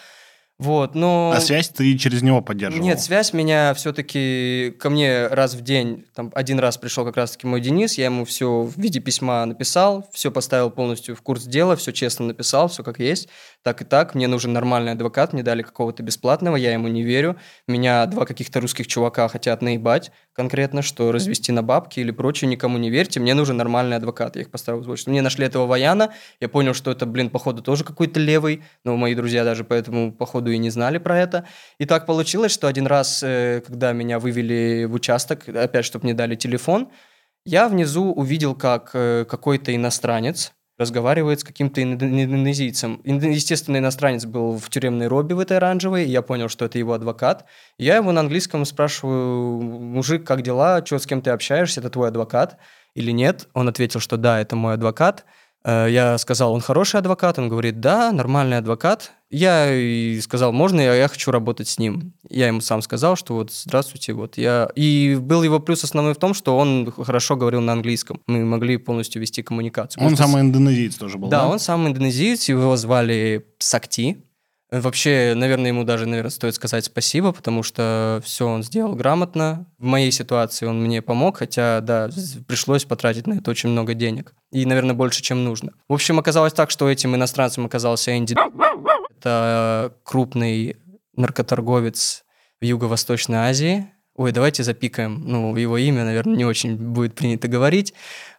Вот, но... А связь ты через него поддерживал? Нет, связь меня все-таки ко мне раз в день, там один раз пришел как раз-таки мой Денис, я ему все в виде письма написал, все поставил полностью в курс дела, все честно написал, все как есть, так и так, мне нужен нормальный адвокат, мне дали какого-то бесплатного, я ему не верю, меня два каких-то русских чувака хотят наебать конкретно, что развести на бабки или прочее, никому не верьте, мне нужен нормальный адвокат, я их поставил в очередь. Мне нашли этого Ваяна, я понял, что это, блин, походу тоже какой-то левый, но мои друзья даже поэтому, походу, и не знали про это. И так получилось, что один раз, э, когда меня вывели в участок, опять, чтобы мне дали телефон, я внизу увидел, как э, какой-то иностранец разговаривает с каким-то индонезийцем. Естественно, иностранец был в тюремной робе в этой оранжевой, и я понял, что это его адвокат. Я его на английском спрашиваю, мужик, как дела, что, с кем ты общаешься, это твой адвокат или нет? Он ответил, что да, это мой адвокат. Э, я сказал, он хороший адвокат? Он говорит, да, нормальный адвокат. Я и сказал, можно я, я хочу работать с ним. Я ему сам сказал, что вот здравствуйте, вот я... И был его плюс основной в том, что он хорошо говорил на английском. Мы могли полностью вести коммуникацию. Он самый индонезиец тоже был, да? Да, он самый индонезиец, его звали Сакти. Вообще, наверное, ему даже, наверное, стоит сказать спасибо, потому что все он сделал грамотно. В моей ситуации он мне помог, хотя, да, пришлось потратить на это очень много денег. И, наверное, больше, чем нужно. В общем, оказалось так, что этим иностранцем оказался Энди. Это крупный наркоторговец в Юго-Восточной Азии. Ой, давайте запикаем. Ну, его имя, наверное, не очень будет принято говорить.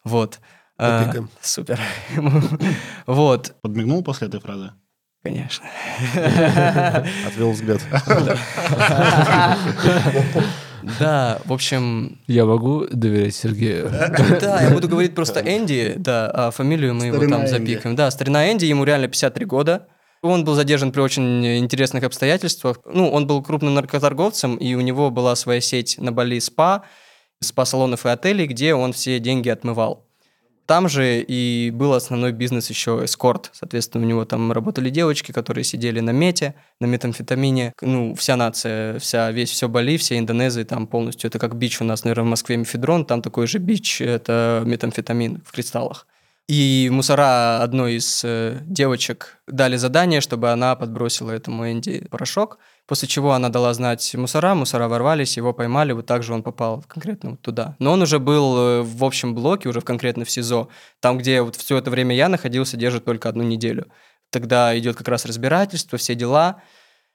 Вот. А, супер. вот. Подмигнул после этой фразы? Конечно. Отвел взгляд. Да, в общем... Я могу доверять Сергею? Да, я буду говорить просто Энди, да, а фамилию мы его там запикаем. Да, старина Энди, ему реально 53 года. Он был задержан при очень интересных обстоятельствах. Ну, он был крупным наркоторговцем, и у него была своя сеть на Бали спа, спа-салонов и отелей, где он все деньги отмывал. Там же и был основной бизнес еще эскорт. Соответственно, у него там работали девочки, которые сидели на мете, на метамфетамине. Ну, вся нация, вся, весь все Бали, все Индонезии там полностью. Это как бич у нас, наверное, в Москве мефедрон, там такой же бич, это метамфетамин в кристаллах. И мусора одной из э, девочек дали задание, чтобы она подбросила этому Энди порошок, после чего она дала знать мусора, мусора ворвались, его поймали, вот так же он попал конкретно вот туда. Но он уже был э, в общем блоке, уже конкретно в СИЗО, там, где вот все это время я находился, держит только одну неделю. Тогда идет как раз разбирательство, все дела.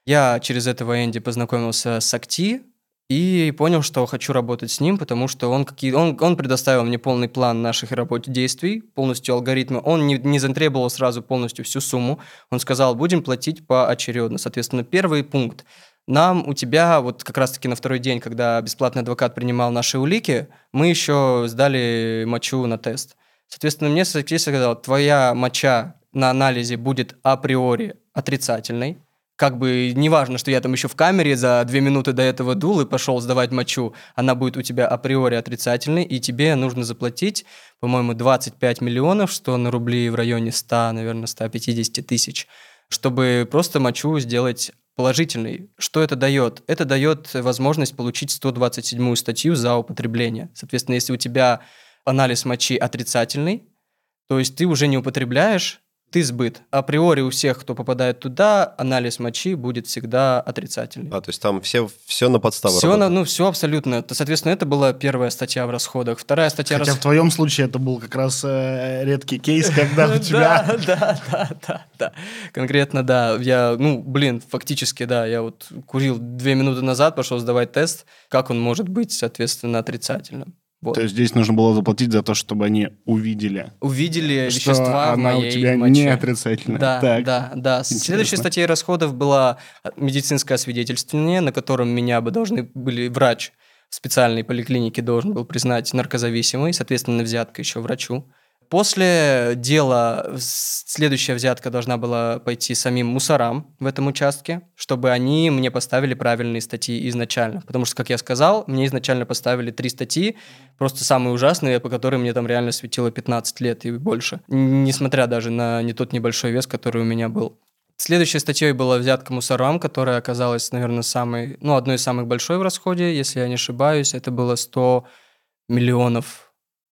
Я через этого Энди познакомился с Акти, И понял, что хочу работать с ним, потому что он, какие, он, он предоставил мне полный план наших работ действий, полностью алгоритмы. Он не, не затребовал сразу полностью всю сумму. Он сказал, будем платить поочередно. Соответственно, первый пункт. Нам у тебя, вот как раз-таки на второй день, когда бесплатный адвокат принимал наши улики, мы еще сдали мочу на тест. Соответственно, мне сказал, твоя моча на анализе будет априори отрицательной, как бы неважно, что я там еще в камере за две минуты до этого дул и пошел сдавать мочу, она будет у тебя априори отрицательной, и тебе нужно заплатить, по-моему, 25 миллионов, что на рубли в районе 100, наверное, 150 тысяч, чтобы просто мочу сделать положительный. Что это дает? Это дает возможность получить 127 статью за употребление. Соответственно, если у тебя анализ мочи отрицательный, то есть ты уже не употребляешь, ты сбыт. Априори у всех, кто попадает туда, анализ мочи будет всегда отрицательный. А, то есть там все, все на подставу Все, на, ну, все абсолютно. То, соответственно, это была первая статья в расходах. Вторая статья... Хотя рас... в твоем случае это был как раз э, редкий кейс, когда у тебя... Да, да, да, да, да. Конкретно, да. Я, ну, блин, фактически, да, я вот курил две минуты назад, пошел сдавать тест. Как он может быть, соответственно, отрицательным? Вот. То есть здесь нужно было заплатить за то, чтобы они увидели. Увидели что вещества она в моей у тебя моче. не отрицательная. Да, Так. да, да. Следующей статьей расходов была медицинское освидетельствование, на котором меня бы должны были врач в специальной поликлинике должен был признать наркозависимой, соответственно, взятка еще врачу. После дела следующая взятка должна была пойти самим мусорам в этом участке, чтобы они мне поставили правильные статьи изначально. Потому что, как я сказал, мне изначально поставили три статьи, просто самые ужасные, по которым мне там реально светило 15 лет и больше. Несмотря даже на не тот небольшой вес, который у меня был. Следующей статьей была взятка мусорам, которая оказалась, наверное, самой, ну, одной из самых большой в расходе, если я не ошибаюсь. Это было 100 миллионов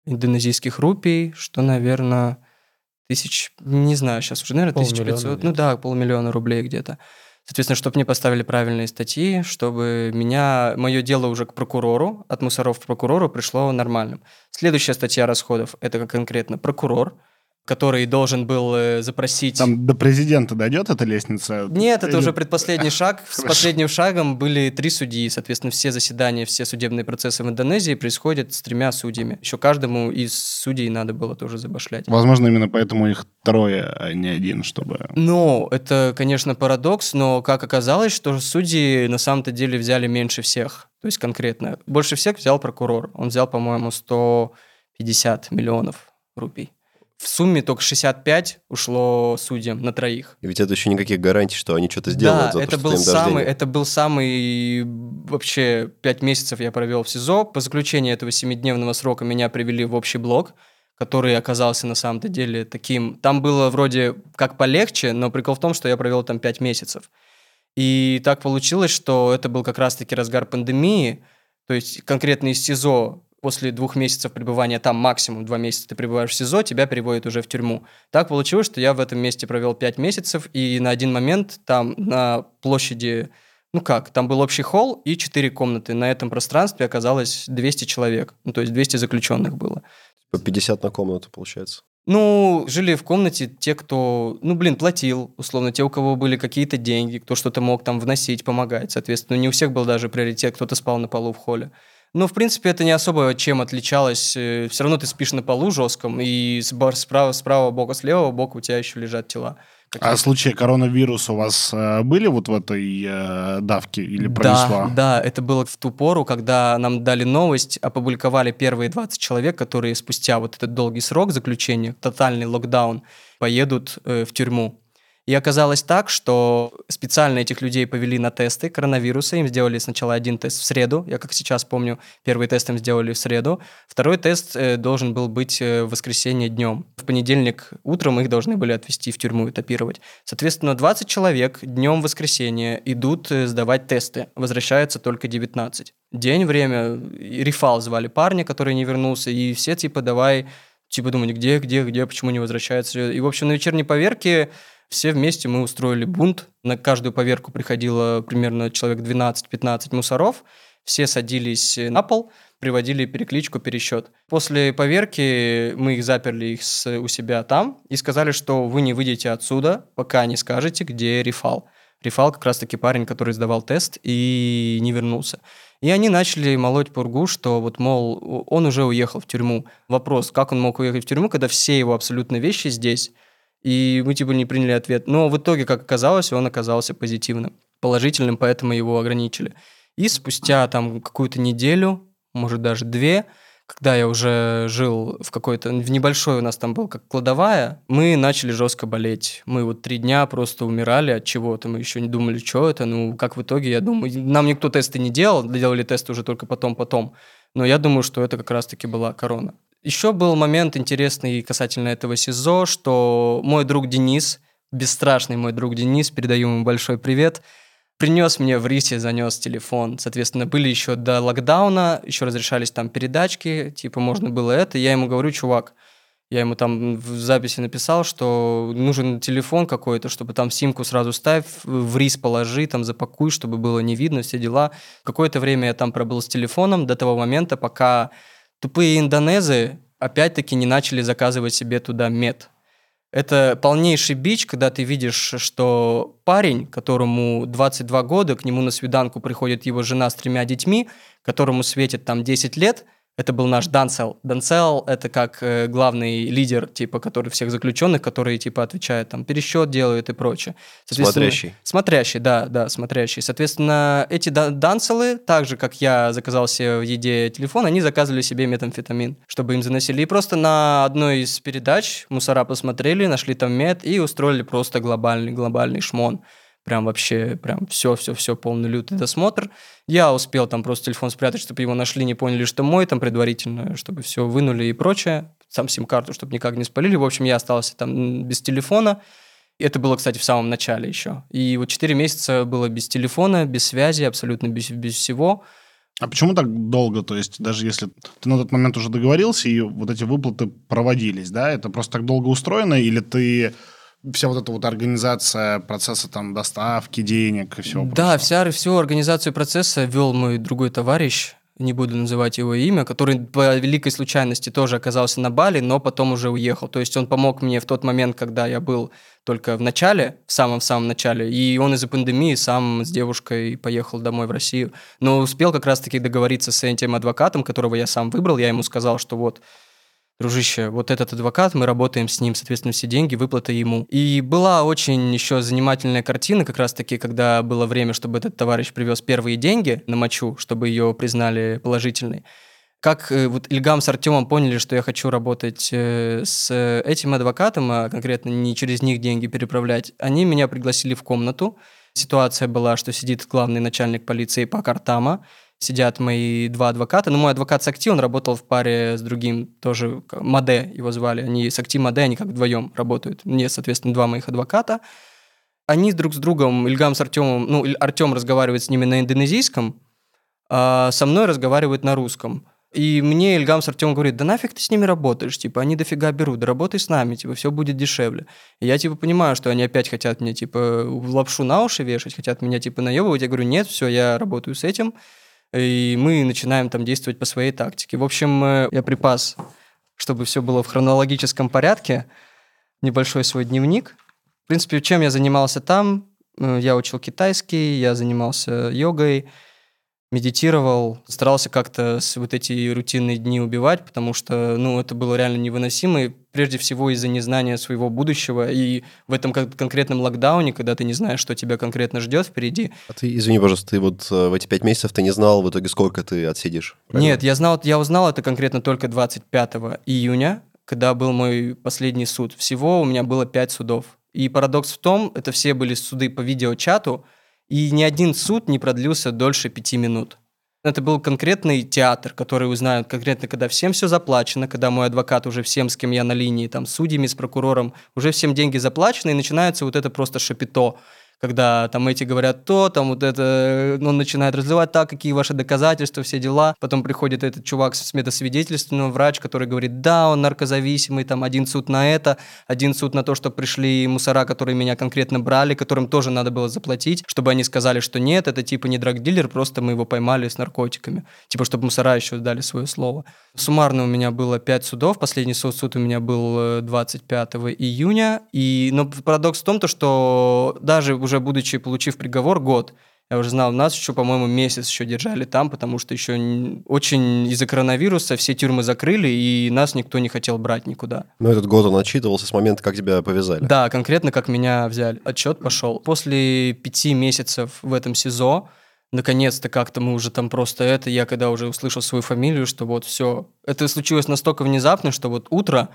индонезийских рупий, что, наверное, тысяч, не знаю, сейчас уже, наверное, Полмиллиона 1500, ну да, полмиллиона рублей где-то. Соответственно, чтобы мне поставили правильные статьи, чтобы меня, мое дело уже к прокурору, от мусоров к прокурору пришло нормальным. Следующая статья расходов – это конкретно прокурор, который должен был э, запросить... Там до президента дойдет эта лестница? Нет, это Или- уже предпоследний шаг. С последним шагом были три судьи. Соответственно, все заседания, все судебные процессы в Индонезии происходят с тремя судьями. Еще каждому из судей надо было тоже забашлять. Возможно, именно поэтому их трое, а не один, чтобы... Ну, это, конечно, парадокс, но как оказалось, что судьи на самом-то деле взяли меньше всех. То есть конкретно. Больше всех взял прокурор. Он взял, по-моему, 150 миллионов рупий. В сумме только 65 ушло судьям на троих. И ведь это еще никаких гарантий, что они что-то сделают Да, за то, это что был самый, это был самый вообще пять месяцев я провел в СИЗО. По заключении этого семидневного срока меня привели в общий блок, который оказался на самом-то деле таким. Там было вроде как полегче, но прикол в том, что я провел там пять месяцев. И так получилось, что это был как раз-таки разгар пандемии, то есть конкретно из СИЗО после двух месяцев пребывания там, максимум два месяца ты пребываешь в СИЗО, тебя переводят уже в тюрьму. Так получилось, что я в этом месте провел пять месяцев, и на один момент там на площади, ну как, там был общий холл и четыре комнаты. На этом пространстве оказалось 200 человек, ну то есть 200 заключенных было. По 50 на комнату, получается. Ну, жили в комнате те, кто, ну, блин, платил, условно, те, у кого были какие-то деньги, кто что-то мог там вносить, помогать. Соответственно, не у всех был даже приоритет, кто-то спал на полу в холле. Но, в принципе, это не особо чем отличалось. Все равно ты спишь на полу жестком, и с справа, справа бока, с левого бока у тебя еще лежат тела. А случаи коронавируса у вас э, были вот в этой э, давке или пронесла? Да, да, это было в ту пору, когда нам дали новость, опубликовали первые 20 человек, которые спустя вот этот долгий срок заключения, тотальный локдаун, поедут э, в тюрьму. И оказалось так, что специально этих людей повели на тесты коронавируса. Им сделали сначала один тест в среду. Я как сейчас помню, первый тест им сделали в среду. Второй тест э, должен был быть э, в воскресенье днем. В понедельник утром их должны были отвезти в тюрьму, этапировать. Соответственно, 20 человек днем в воскресенье идут э, сдавать тесты. Возвращается только 19. День, время. и Рефал звали парня, который не вернулся. И все типа давай типа думали, где, где, где, почему не возвращается. И, в общем, на вечерней поверке все вместе мы устроили бунт. На каждую поверку приходило примерно человек 12-15 мусоров. Все садились на пол, приводили перекличку, пересчет. После поверки мы их заперли их с- у себя там и сказали, что вы не выйдете отсюда, пока не скажете, где рефал. Рефал как раз-таки парень, который сдавал тест и не вернулся. И они начали молоть пургу, что вот, мол, он уже уехал в тюрьму. Вопрос, как он мог уехать в тюрьму, когда все его абсолютно вещи здесь, и мы типа не приняли ответ. Но в итоге, как оказалось, он оказался позитивным, положительным, поэтому его ограничили. И спустя там какую-то неделю, может даже две, когда я уже жил в какой-то, в небольшой у нас там был как кладовая, мы начали жестко болеть. Мы вот три дня просто умирали от чего-то, мы еще не думали, что это. Ну, как в итоге, я думаю, нам никто тесты не делал, делали тесты уже только потом-потом. Но я думаю, что это как раз-таки была корона. Еще был момент интересный касательно этого СИЗО, что мой друг Денис, бесстрашный мой друг Денис, передаю ему большой привет, принес мне в рисе, занес телефон. Соответственно, были еще до локдауна, еще разрешались там передачки, типа можно было это. Я ему говорю, чувак, я ему там в записи написал, что нужен телефон какой-то, чтобы там симку сразу ставь, в рис положи, там запакуй, чтобы было не видно, все дела. Какое-то время я там пробыл с телефоном до того момента, пока тупые индонезы опять-таки не начали заказывать себе туда мед. Это полнейший бич, когда ты видишь, что парень, которому 22 года, к нему на свиданку приходит его жена с тремя детьми, которому светит там 10 лет, это был наш Данцел. Данцел — это как э, главный лидер, типа, который всех заключенных, которые, типа, отвечают, там, пересчет делают и прочее. Смотрящий. Смотрящий, да, да, смотрящий. Соответственно, эти Данцелы, так же, как я заказал себе в еде телефон, они заказывали себе метамфетамин, чтобы им заносили. И просто на одной из передач мусора посмотрели, нашли там мед и устроили просто глобальный, глобальный шмон прям вообще, прям все-все-все, полный лютый досмотр. Я успел там просто телефон спрятать, чтобы его нашли, не поняли, что мой, там предварительно, чтобы все вынули и прочее. Сам сим-карту, чтобы никак не спалили. В общем, я остался там без телефона. Это было, кстати, в самом начале еще. И вот 4 месяца было без телефона, без связи, абсолютно без, без всего. А почему так долго? То есть даже если ты на тот момент уже договорился, и вот эти выплаты проводились, да, это просто так долго устроено, или ты вся вот эта вот организация процесса там доставки денег и всего. Да, вся, всю организацию процесса вел мой другой товарищ, не буду называть его имя, который по великой случайности тоже оказался на Бали, но потом уже уехал. То есть он помог мне в тот момент, когда я был только в начале, в самом-самом начале, и он из-за пандемии сам с девушкой поехал домой в Россию. Но успел как раз-таки договориться с этим адвокатом, которого я сам выбрал. Я ему сказал, что вот дружище, вот этот адвокат, мы работаем с ним, соответственно, все деньги, выплата ему. И была очень еще занимательная картина, как раз-таки, когда было время, чтобы этот товарищ привез первые деньги на мочу, чтобы ее признали положительной. Как э, вот Ильгам с Артемом поняли, что я хочу работать э, с этим адвокатом, а конкретно не через них деньги переправлять, они меня пригласили в комнату. Ситуация была, что сидит главный начальник полиции по Картама, сидят мои два адвоката. Но мой адвокат Сакти, он работал в паре с другим, тоже Маде его звали. Они Сакти Маде, они как вдвоем работают. Мне, соответственно, два моих адвоката. Они друг с другом, Ильгам с Артемом, ну, Артем разговаривает с ними на индонезийском, а со мной разговаривает на русском. И мне Ильгам с Артемом говорит, да нафиг ты с ними работаешь, типа, они дофига берут, да работай с нами, типа, все будет дешевле. И я, типа, понимаю, что они опять хотят мне, типа, лапшу на уши вешать, хотят меня, типа, наебывать. Я говорю, нет, все, я работаю с этим, и мы начинаем там действовать по своей тактике. В общем, э, я припас, чтобы все было в хронологическом порядке, небольшой свой дневник. В принципе, чем я занимался там? Э, я учил китайский, я занимался йогой, медитировал, старался как-то вот эти рутинные дни убивать, потому что, ну, это было реально невыносимо, и прежде всего из-за незнания своего будущего, и в этом конкретном локдауне, когда ты не знаешь, что тебя конкретно ждет впереди. А ты, извини, пожалуйста, ты вот э, в эти пять месяцев ты не знал в итоге, сколько ты отсидишь? Правильно? Нет, я знал, я узнал это конкретно только 25 июня, когда был мой последний суд. Всего у меня было пять судов. И парадокс в том, это все были суды по видеочату, и ни один суд не продлился дольше пяти минут. Это был конкретный театр, который узнают конкретно, когда всем все заплачено, когда мой адвокат уже всем, с кем я на линии, там, с судьями, с прокурором, уже всем деньги заплачены, и начинается вот это просто шапито когда там эти говорят то, там вот это, ну, он начинает разливать так, какие ваши доказательства, все дела. Потом приходит этот чувак с медосвидетельством, врач, который говорит, да, он наркозависимый, там один суд на это, один суд на то, что пришли мусора, которые меня конкретно брали, которым тоже надо было заплатить, чтобы они сказали, что нет, это типа не драг-дилер, просто мы его поймали с наркотиками. Типа, чтобы мусора еще дали свое слово. Суммарно у меня было 5 судов, последний суд, суд у меня был 25 э, июня, и, но парадокс в том, то, что даже уже будучи, получив приговор, год, я уже знал, нас еще, по-моему, месяц еще держали там, потому что еще очень из-за коронавируса все тюрьмы закрыли, и нас никто не хотел брать никуда. Но этот год он отчитывался с момента, как тебя повязали. Да, конкретно как меня взяли. Отчет пошел. После пяти месяцев в этом СИЗО, наконец-то как-то мы уже там просто это, я когда уже услышал свою фамилию, что вот все. Это случилось настолько внезапно, что вот утро,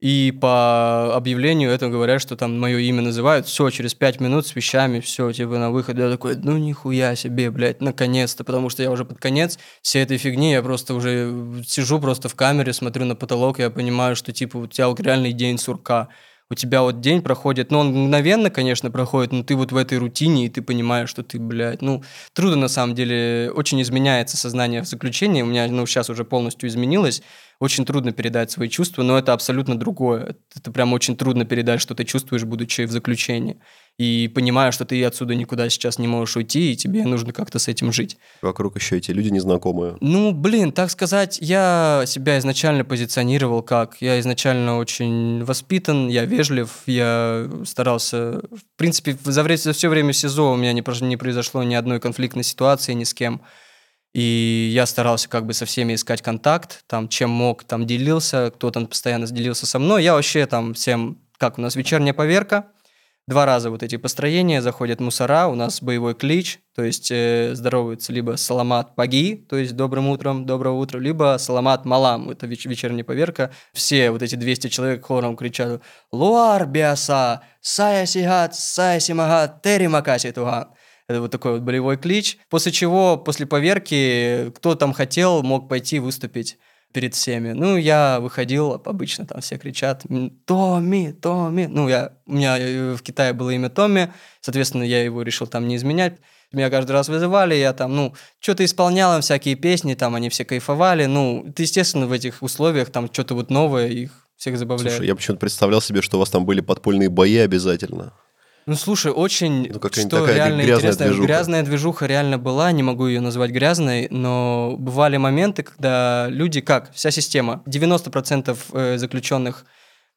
и по объявлению это говорят, что там мое имя называют, все, через пять минут с вещами, все, типа на выход. Я такой, ну нихуя себе, блядь, наконец-то, потому что я уже под конец всей этой фигни, я просто уже сижу просто в камере, смотрю на потолок, я понимаю, что типа у тебя вот реальный день сурка. У тебя вот день проходит, ну, он мгновенно, конечно, проходит, но ты вот в этой рутине, и ты понимаешь, что ты, блядь, ну, трудно на самом деле, очень изменяется сознание в заключении, у меня, ну, сейчас уже полностью изменилось, очень трудно передать свои чувства, но это абсолютно другое. Это прям очень трудно передать, что ты чувствуешь, будучи в заключении. И понимая, что ты отсюда никуда сейчас не можешь уйти, и тебе нужно как-то с этим жить. Вокруг еще эти люди незнакомые. Ну, блин, так сказать, я себя изначально позиционировал как... Я изначально очень воспитан, я вежлив, я старался... В принципе, за, все время СИЗО у меня не, произошло ни одной конфликтной ситуации ни с кем. И я старался как бы со всеми искать контакт, там, чем мог, там, делился, кто-то постоянно делился со мной. Я вообще там всем... Как у нас вечерняя поверка, два раза вот эти построения, заходят мусора, у нас боевой клич, то есть э, здороваются либо Саламат Паги, то есть добрым утром, доброго утра, либо Саламат Малам, это веч- вечерняя поверка. Все вот эти 200 человек хором кричат «Луар биаса, сая сигат, сая симагат, тери макаси туган». Это вот такой вот болевой клич. После чего, после поверки, кто там хотел, мог пойти выступить перед всеми. Ну, я выходил, обычно там все кричат «М, «Томми, Томми». Ну, я, у меня э, в Китае было имя Томми, соответственно, я его решил там не изменять. Меня каждый раз вызывали, я там, ну, что-то исполнял им всякие песни, там они все кайфовали. Ну, это, естественно, в этих условиях там что-то вот новое, их всех забавляет. Слушай, я почему-то представлял себе, что у вас там были подпольные бои обязательно. Ну, слушай, очень, Ну, что такая реально грязная интересно, движуха. грязная движуха реально была, не могу ее назвать грязной, но бывали моменты, когда люди, как, вся система, 90% э, заключенных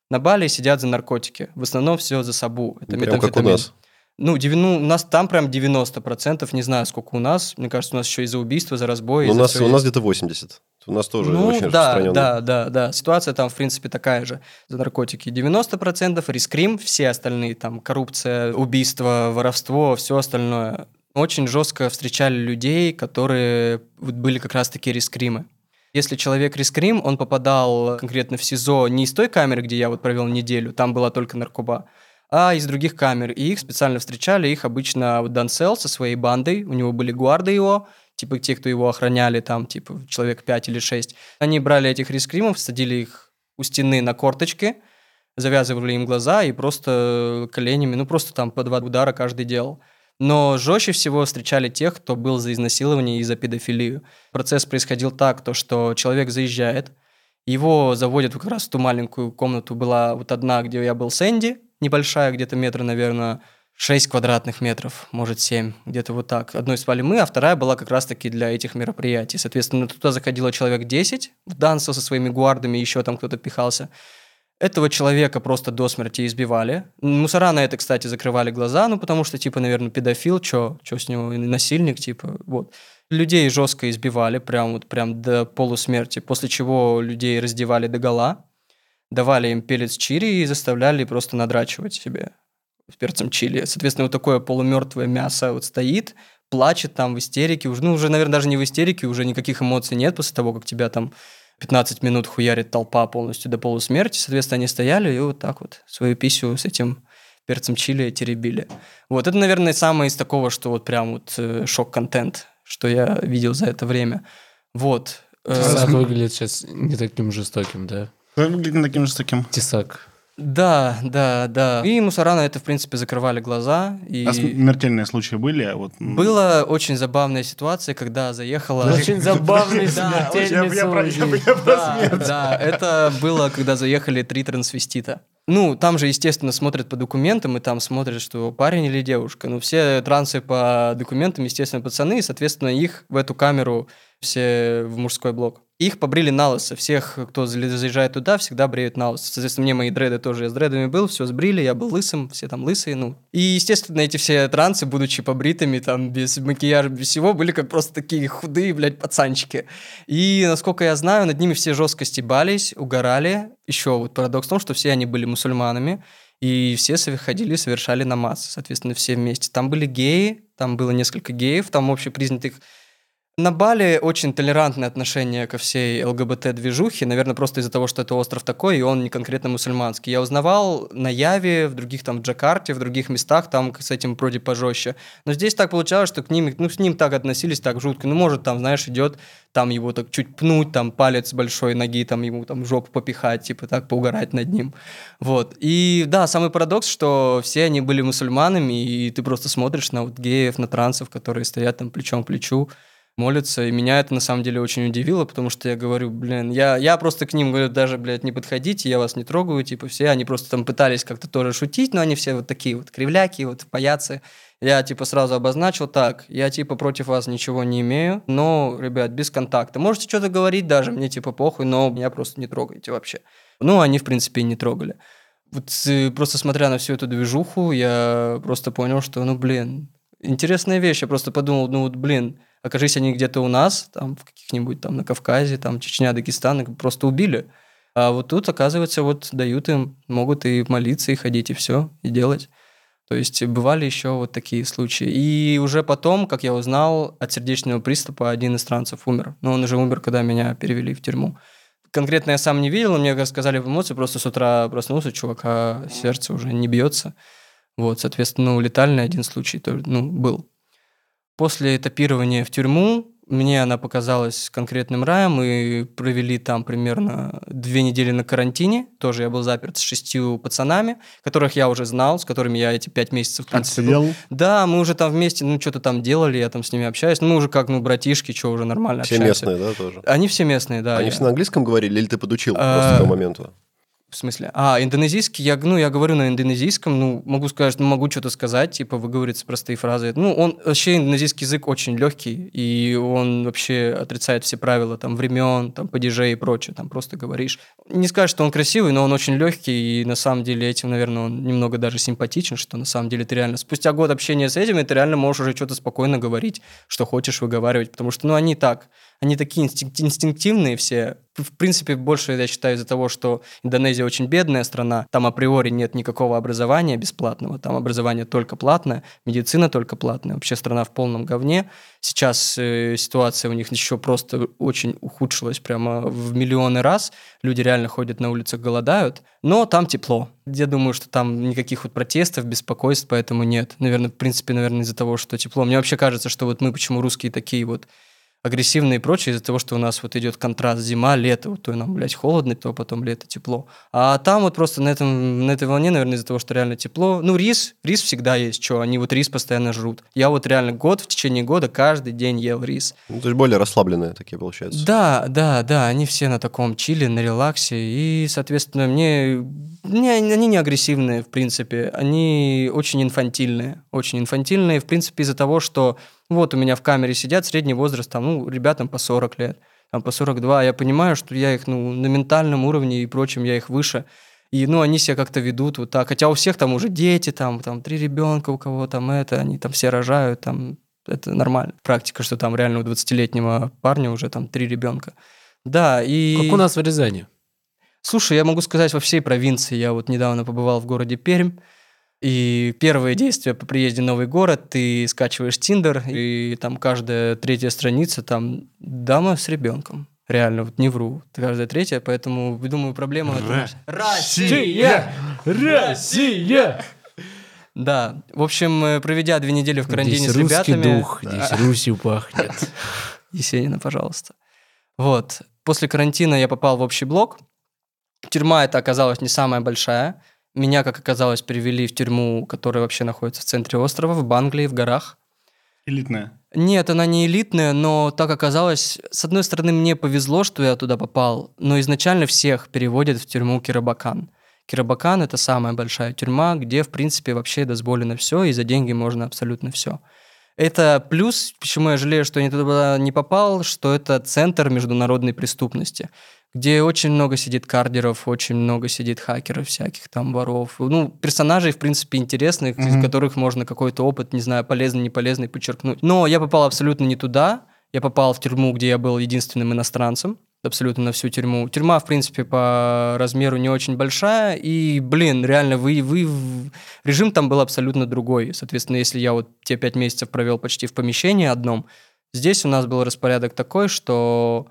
на Бали сидят за наркотики, в основном все за сабу, это Прям как у нас. Ну, девяну- у нас там прям 90%, не знаю, сколько у нас, мне кажется, у нас еще и за убийство, за разбой. Ну, и у нас, у нас где-то 80. У нас тоже ну, очень да, распространенно. да, да, да. Ситуация там, в принципе, такая же. За наркотики 90%, рискрим, все остальные, там, коррупция, убийство, воровство, все остальное. Очень жестко встречали людей, которые были как раз-таки рискримы. Если человек рискрим, он попадал конкретно в СИЗО не из той камеры, где я вот провел неделю, там была только наркоба, а из других камер. И их специально встречали, их обычно вот Дансел со своей бандой, у него были гуарды его, типа те, кто его охраняли, там, типа, человек 5 или 6. Они брали этих рискримов, садили их у стены на корточки, завязывали им глаза и просто коленями, ну, просто там по два удара каждый делал. Но жестче всего встречали тех, кто был за изнасилование и за педофилию. Процесс происходил так, то, что человек заезжает, его заводят как раз в ту маленькую комнату, была вот одна, где я был с Энди, небольшая, где-то метра, наверное, 6 квадратных метров, может 7, где-то вот так. Одной спали мы, а вторая была как раз-таки для этих мероприятий. Соответственно, туда заходило человек 10, в Данса со своими гуардами, еще там кто-то пихался. Этого человека просто до смерти избивали. Мусора на это, кстати, закрывали глаза, ну, потому что, типа, наверное, педофил, что с него, насильник, типа, вот. Людей жестко избивали, прям вот прям до полусмерти, после чего людей раздевали до гола, давали им пелец чири и заставляли просто надрачивать себе с перцем чили. Соответственно, вот такое полумертвое мясо вот стоит, плачет там в истерике, уже, ну, уже, наверное, даже не в истерике, уже никаких эмоций нет после того, как тебя там 15 минут хуярит толпа полностью до полусмерти. Соответственно, они стояли и вот так вот свою писю с этим перцем чили теребили. Вот это, наверное, самое из такого, что вот прям вот э, шок-контент, что я видел за это время. Вот. Э, Тесак выглядит сейчас не таким жестоким, да? Как выглядит таким же таким? Тесак. Да, да, да. И мусора на это, в принципе, закрывали глаза. И... А смертельные случаи были? А вот, Была очень забавная ситуация, когда заехала... Очень забавный смертельный случай. да, это было, когда заехали три трансвестита. Ну, там же, естественно, смотрят по документам, и там смотрят, что парень или девушка. Ну, все трансы по документам, естественно, пацаны, и, соответственно, их в эту камеру все в мужской блок. Их побрили на лысо. Всех, кто заезжает туда, всегда бреют на лысо. Соответственно, мне мои дреды тоже, я с дредами был, все сбрили, я был лысым, все там лысые, ну. И, естественно, эти все трансы, будучи побритыми, там, без макияжа, без всего, были как просто такие худые, блядь, пацанчики. И, насколько я знаю, над ними все жестко стебались, угорали. Еще вот парадокс в том, что все они были мусульманами, и все ходили, совершали намаз, соответственно, все вместе. Там были геи, там было несколько геев, там общепризнатых на Бали очень толерантное отношение ко всей ЛГБТ-движухе, наверное, просто из-за того, что это остров такой, и он не конкретно мусульманский. Я узнавал на Яве, в других там в Джакарте, в других местах, там с этим вроде пожестче. Но здесь так получалось, что к ним, ну, с ним так относились, так жутко. Ну, может, там, знаешь, идет, там его так чуть пнуть, там палец большой ноги, там ему там жопу попихать, типа так поугарать над ним. Вот. И да, самый парадокс, что все они были мусульманами, и ты просто смотришь на вот геев, на трансов, которые стоят там плечом к плечу, молятся. И меня это на самом деле очень удивило, потому что я говорю, блин, я, я просто к ним говорю, даже, блядь, не подходите, я вас не трогаю, типа все. Они просто там пытались как-то тоже шутить, но они все вот такие вот кривляки, вот паяцы. Я типа сразу обозначил так, я типа против вас ничего не имею, но, ребят, без контакта. Можете что-то говорить даже, мне типа похуй, но меня просто не трогайте вообще. Ну, они, в принципе, и не трогали. Вот э, просто смотря на всю эту движуху, я просто понял, что, ну, блин, интересная вещь. Я просто подумал, ну, вот, блин, окажись они где-то у нас, там, в каких-нибудь там на Кавказе, там, Чечня, Дагестан, их просто убили. А вот тут, оказывается, вот дают им, могут и молиться, и ходить, и все, и делать. То есть бывали еще вот такие случаи. И уже потом, как я узнал, от сердечного приступа один из странцев умер. Но он уже умер, когда меня перевели в тюрьму. Конкретно я сам не видел, мне рассказали в эмоции, просто с утра проснулся, чувака сердце уже не бьется. Вот, соответственно, ну, летальный один случай ну, был. После этапирования в тюрьму мне она показалась конкретным раем. Мы провели там примерно две недели на карантине. Тоже я был заперт с шестью пацанами, которых я уже знал, с которыми я эти пять месяцев... В принципе, Отсидел? Да, мы уже там вместе, ну, что-то там делали, я там с ними общаюсь. Ну, мы уже как, ну, братишки, что, уже нормально Все общаемся. местные, да, тоже? Они все местные, да. Они я- все на английском говорили или ты подучил А, просто к тому моменту? В смысле? А, индонезийский, я, ну, я говорю на индонезийском, ну, могу сказать, ну, могу что-то сказать, типа, выговориться простые фразы. Ну, он, вообще, индонезийский язык очень легкий, и он вообще отрицает все правила, там, времен, там, падежей и прочее, там, просто говоришь. Не скажешь, что он красивый, но он очень легкий, и на самом деле этим, наверное, он немного даже симпатичен, что на самом деле ты реально, спустя год общения с этими, ты реально можешь уже что-то спокойно говорить, что хочешь выговаривать, потому что, ну, они так, они такие инстинк- инстинктивные все. В принципе, больше, я считаю, из-за того, что Индонезия очень бедная страна, там априори нет никакого образования бесплатного, там образование только платное, медицина только платная, вообще страна в полном говне. Сейчас э, ситуация у них еще просто очень ухудшилась прямо в миллионы раз. Люди реально ходят на улицах, голодают, но там тепло. Я думаю, что там никаких вот протестов, беспокойств поэтому нет. Наверное, в принципе, наверное, из-за того, что тепло. Мне вообще кажется, что вот мы почему русские такие вот агрессивные и прочее из-за того, что у нас вот идет контраст зима, лето, вот то нам, блядь, холодно, то потом лето, тепло. А там вот просто на, этом, на этой волне, наверное, из-за того, что реально тепло. Ну, рис, рис всегда есть, что, они вот рис постоянно жрут. Я вот реально год, в течение года каждый день ел рис. Ну, то есть более расслабленные такие, получается. Да, да, да, они все на таком чиле, на релаксе, и, соответственно, мне, мне они не агрессивные, в принципе, они очень инфантильные, очень инфантильные, в принципе, из-за того, что вот у меня в камере сидят средний возраст, там, ну, ребятам по 40 лет, там, по 42, я понимаю, что я их, ну, на ментальном уровне и прочем, я их выше, и, ну, они себя как-то ведут вот так. Хотя у всех там уже дети, там, там три ребенка у кого там это, они там все рожают, там, это нормально. Практика, что там реально у 20-летнего парня уже там три ребенка. Да, и... Как у нас в Рязани. Слушай, я могу сказать во всей провинции. Я вот недавно побывал в городе Пермь, и первое действие по приезде в новый город, ты скачиваешь Тиндер, и там каждая третья страница, там дама с ребенком. Реально, вот не вру. Каждая третья, поэтому, думаю, проблема... Россия! Россия! Да. В общем, э, проведя две недели в карантине Здесь с русский ребятами... дух, здесь Русью пахнет. Есенина, пожалуйста. Вот. После карантина я попал в общий блок. Тюрьма это оказалась не самая большая. Меня, как оказалось, перевели в тюрьму, которая вообще находится в центре острова, в Банглии, в горах. Элитная. Нет, она не элитная, но так оказалось, с одной стороны, мне повезло, что я туда попал, но изначально всех переводят в тюрьму Кирабакан. Кирабакан – это самая большая тюрьма, где, в принципе, вообще дозволено все, и за деньги можно абсолютно все. Это плюс, почему я жалею, что я туда не попал, что это центр международной преступности где очень много сидит кардеров, очень много сидит хакеров всяких, там, воров. Ну, персонажей, в принципе, интересных, mm-hmm. из которых можно какой-то опыт, не знаю, полезный, не полезный, подчеркнуть. Но я попал абсолютно не туда. Я попал в тюрьму, где я был единственным иностранцем абсолютно на всю тюрьму. Тюрьма, в принципе, по размеру не очень большая, и, блин, реально, вы, вы... режим там был абсолютно другой. Соответственно, если я вот те пять месяцев провел почти в помещении одном, здесь у нас был распорядок такой, что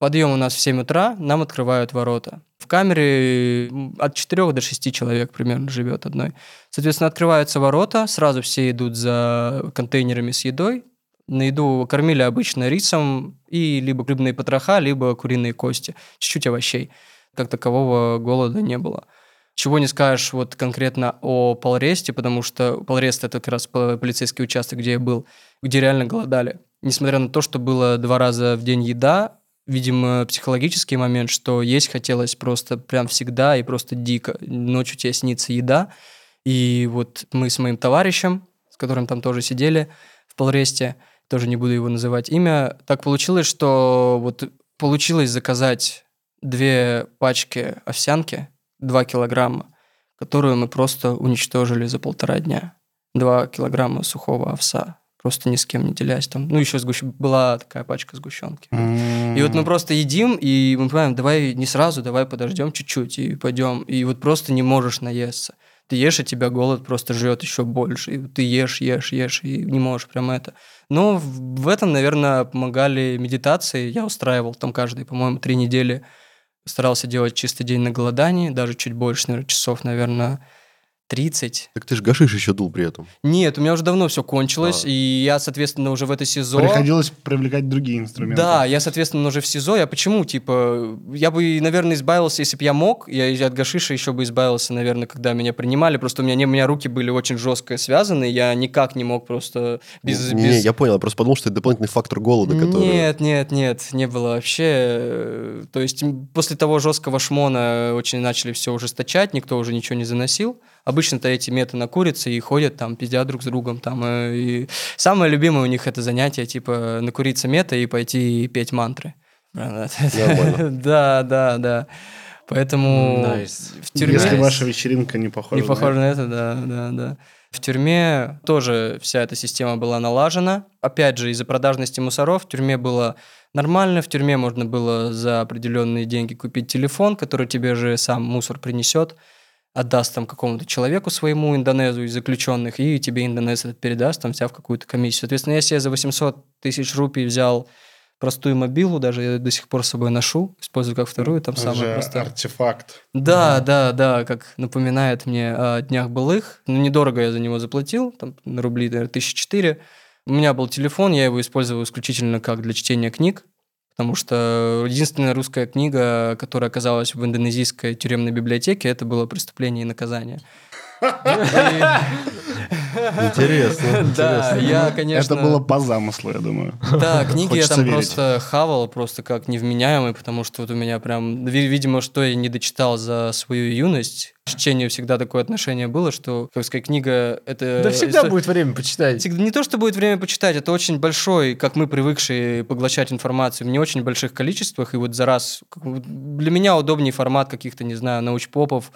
Подъем у нас в 7 утра, нам открывают ворота. В камере от 4 до 6 человек примерно живет одной. Соответственно, открываются ворота, сразу все идут за контейнерами с едой. На еду кормили обычно рисом и либо рыбные потроха, либо куриные кости, чуть-чуть овощей. Как такового голода не было. Чего не скажешь вот конкретно о Полресте, потому что Полрест – это как раз полицейский участок, где я был, где реально голодали. Несмотря на то, что было два раза в день еда, видимо, психологический момент, что есть хотелось просто прям всегда и просто дико. Ночью тебе снится еда. И вот мы с моим товарищем, с которым там тоже сидели в Полресте, тоже не буду его называть имя, так получилось, что вот получилось заказать две пачки овсянки, два килограмма, которую мы просто уничтожили за полтора дня. Два килограмма сухого овса просто ни с кем не делясь. Там, ну, еще сгущ... была такая пачка сгущенки. Mm-hmm. И вот мы просто едим, и мы понимаем, давай не сразу, давай подождем чуть-чуть и пойдем. И вот просто не можешь наесться. Ты ешь, и тебя голод просто жрет еще больше. И ты ешь, ешь, ешь, и не можешь прям это. Но в этом, наверное, помогали медитации. Я устраивал там каждые, по-моему, три недели. Старался делать чистый день на голодании, даже чуть больше, наверное, часов, наверное, 30. Так ты же гашиш еще дул при этом. Нет, у меня уже давно все кончилось, а. и я, соответственно, уже в это СИЗО... Приходилось привлекать другие инструменты. Да, я, соответственно, уже в СИЗО. Я почему? Типа, я бы, наверное, избавился, если бы я мог. Я от гашиша еще бы избавился, наверное, когда меня принимали. Просто у меня, не, у меня руки были очень жестко связаны, я никак не мог просто без... Не, без... не я понял, я просто подумал, что это дополнительный фактор голода, который... Нет, нет, нет, не было вообще. То есть после того жесткого шмона очень начали все ужесточать, никто уже ничего не заносил. Обычно-то эти меты накурятся и ходят там, пиздят друг с другом. Там, э, и самое любимое у них это занятие, типа, накуриться мета и пойти петь мантры. Да, да, да. Поэтому nice. в тюрьме... Если ваша вечеринка не похожа, не похожа на это, да, да, да. В тюрьме тоже вся эта система была налажена. Опять же, из-за продажности мусоров в тюрьме было нормально. В тюрьме можно было за определенные деньги купить телефон, который тебе же сам мусор принесет отдаст там какому-то человеку своему индонезу из заключенных, и тебе индонез этот передаст, там, взяв какую-то комиссию. Соответственно, я себе за 800 тысяч рупий взял простую мобилу, даже я до сих пор с собой ношу, использую как вторую, там самое простое. артефакт. Да, да, да, как напоминает мне о днях былых. Ну, недорого я за него заплатил, там, на рубли, наверное, тысячи четыре. У меня был телефон, я его использовал исключительно как для чтения книг потому что единственная русская книга, которая оказалась в индонезийской тюремной библиотеке, это было «Преступление и наказание». Интересно. Да, я, конечно... Это было по замыслу, я думаю. Да, книги я там просто хавал, просто как невменяемый, потому что вот у меня прям, видимо, что я не дочитал за свою юность, к чтению всегда такое отношение было, что, как сказать, книга это... Да всегда будет время почитать. Не то, что будет время почитать, это очень большой, как мы привыкшие поглощать информацию в не очень больших количествах, и вот за раз... Для меня удобнее формат каких-то, не знаю, научпопов,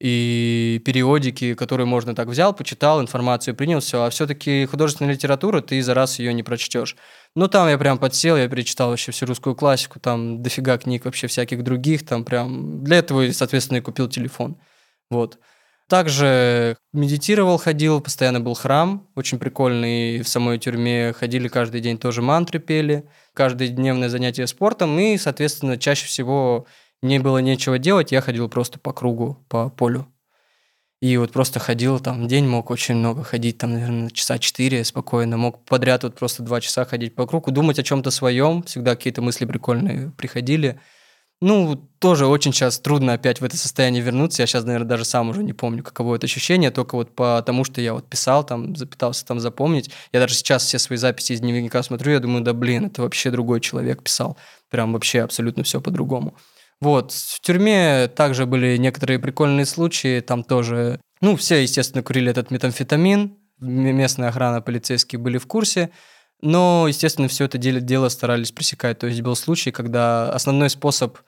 и периодики, которые можно так взял, почитал, информацию принял, все. А все-таки художественная литература, ты за раз ее не прочтешь. Ну, там я прям подсел, я перечитал вообще всю русскую классику, там дофига книг вообще всяких других, там прям... Для этого, соответственно, и купил телефон. Вот. Также медитировал, ходил, постоянно был храм, очень прикольный в самой тюрьме. Ходили каждый день тоже мантры пели, каждое дневное занятие спортом. И, соответственно, чаще всего мне было нечего делать, я ходил просто по кругу, по полю. И вот просто ходил там, день мог очень много ходить, там, наверное, часа четыре спокойно. Мог подряд вот просто два часа ходить по кругу, думать о чем-то своем. Всегда какие-то мысли прикольные приходили. Ну, тоже очень сейчас трудно опять в это состояние вернуться. Я сейчас, наверное, даже сам уже не помню, каково это ощущение, только вот потому, что я вот писал, там, запытался там запомнить. Я даже сейчас все свои записи из дневника смотрю, я думаю, да блин, это вообще другой человек писал. Прям вообще абсолютно все по-другому. Вот, в тюрьме также были некоторые прикольные случаи, там тоже, ну, все, естественно, курили этот метамфетамин, местная охрана, полицейские были в курсе. Но, естественно, все это дело, дело старались пресекать. То есть был случай, когда основной способ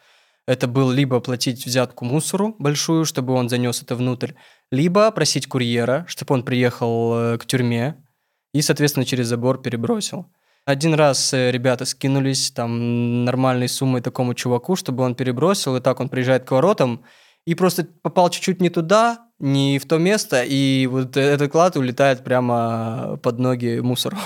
это был либо платить взятку мусору большую, чтобы он занес это внутрь, либо просить курьера, чтобы он приехал э, к тюрьме и, соответственно, через забор перебросил. Один раз э, ребята скинулись там нормальной суммой такому чуваку, чтобы он перебросил, и так он приезжает к воротам, и просто попал чуть-чуть не туда, не в то место, и вот этот клад улетает прямо под ноги мусору.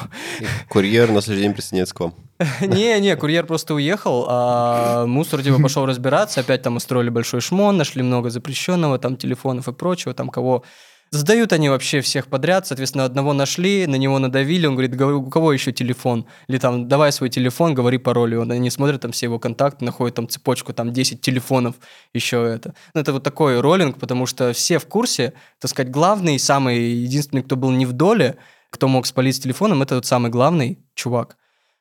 Курьер на следующий день присоединяется к вам. Не-не, курьер просто уехал, а мусор типа пошел разбираться, опять там устроили большой шмон, нашли много запрещенного, там телефонов и прочего, там кого Сдают они вообще всех подряд, соответственно, одного нашли, на него надавили, он говорит, «Говорю, у кого еще телефон? Или там, давай свой телефон, говори пароль, и он, они смотрят там все его контакты, находят там цепочку, там 10 телефонов, еще это. Ну, это вот такой роллинг, потому что все в курсе, так сказать, главный, самый, единственный, кто был не в доле, кто мог спалить с телефоном, это вот самый главный чувак.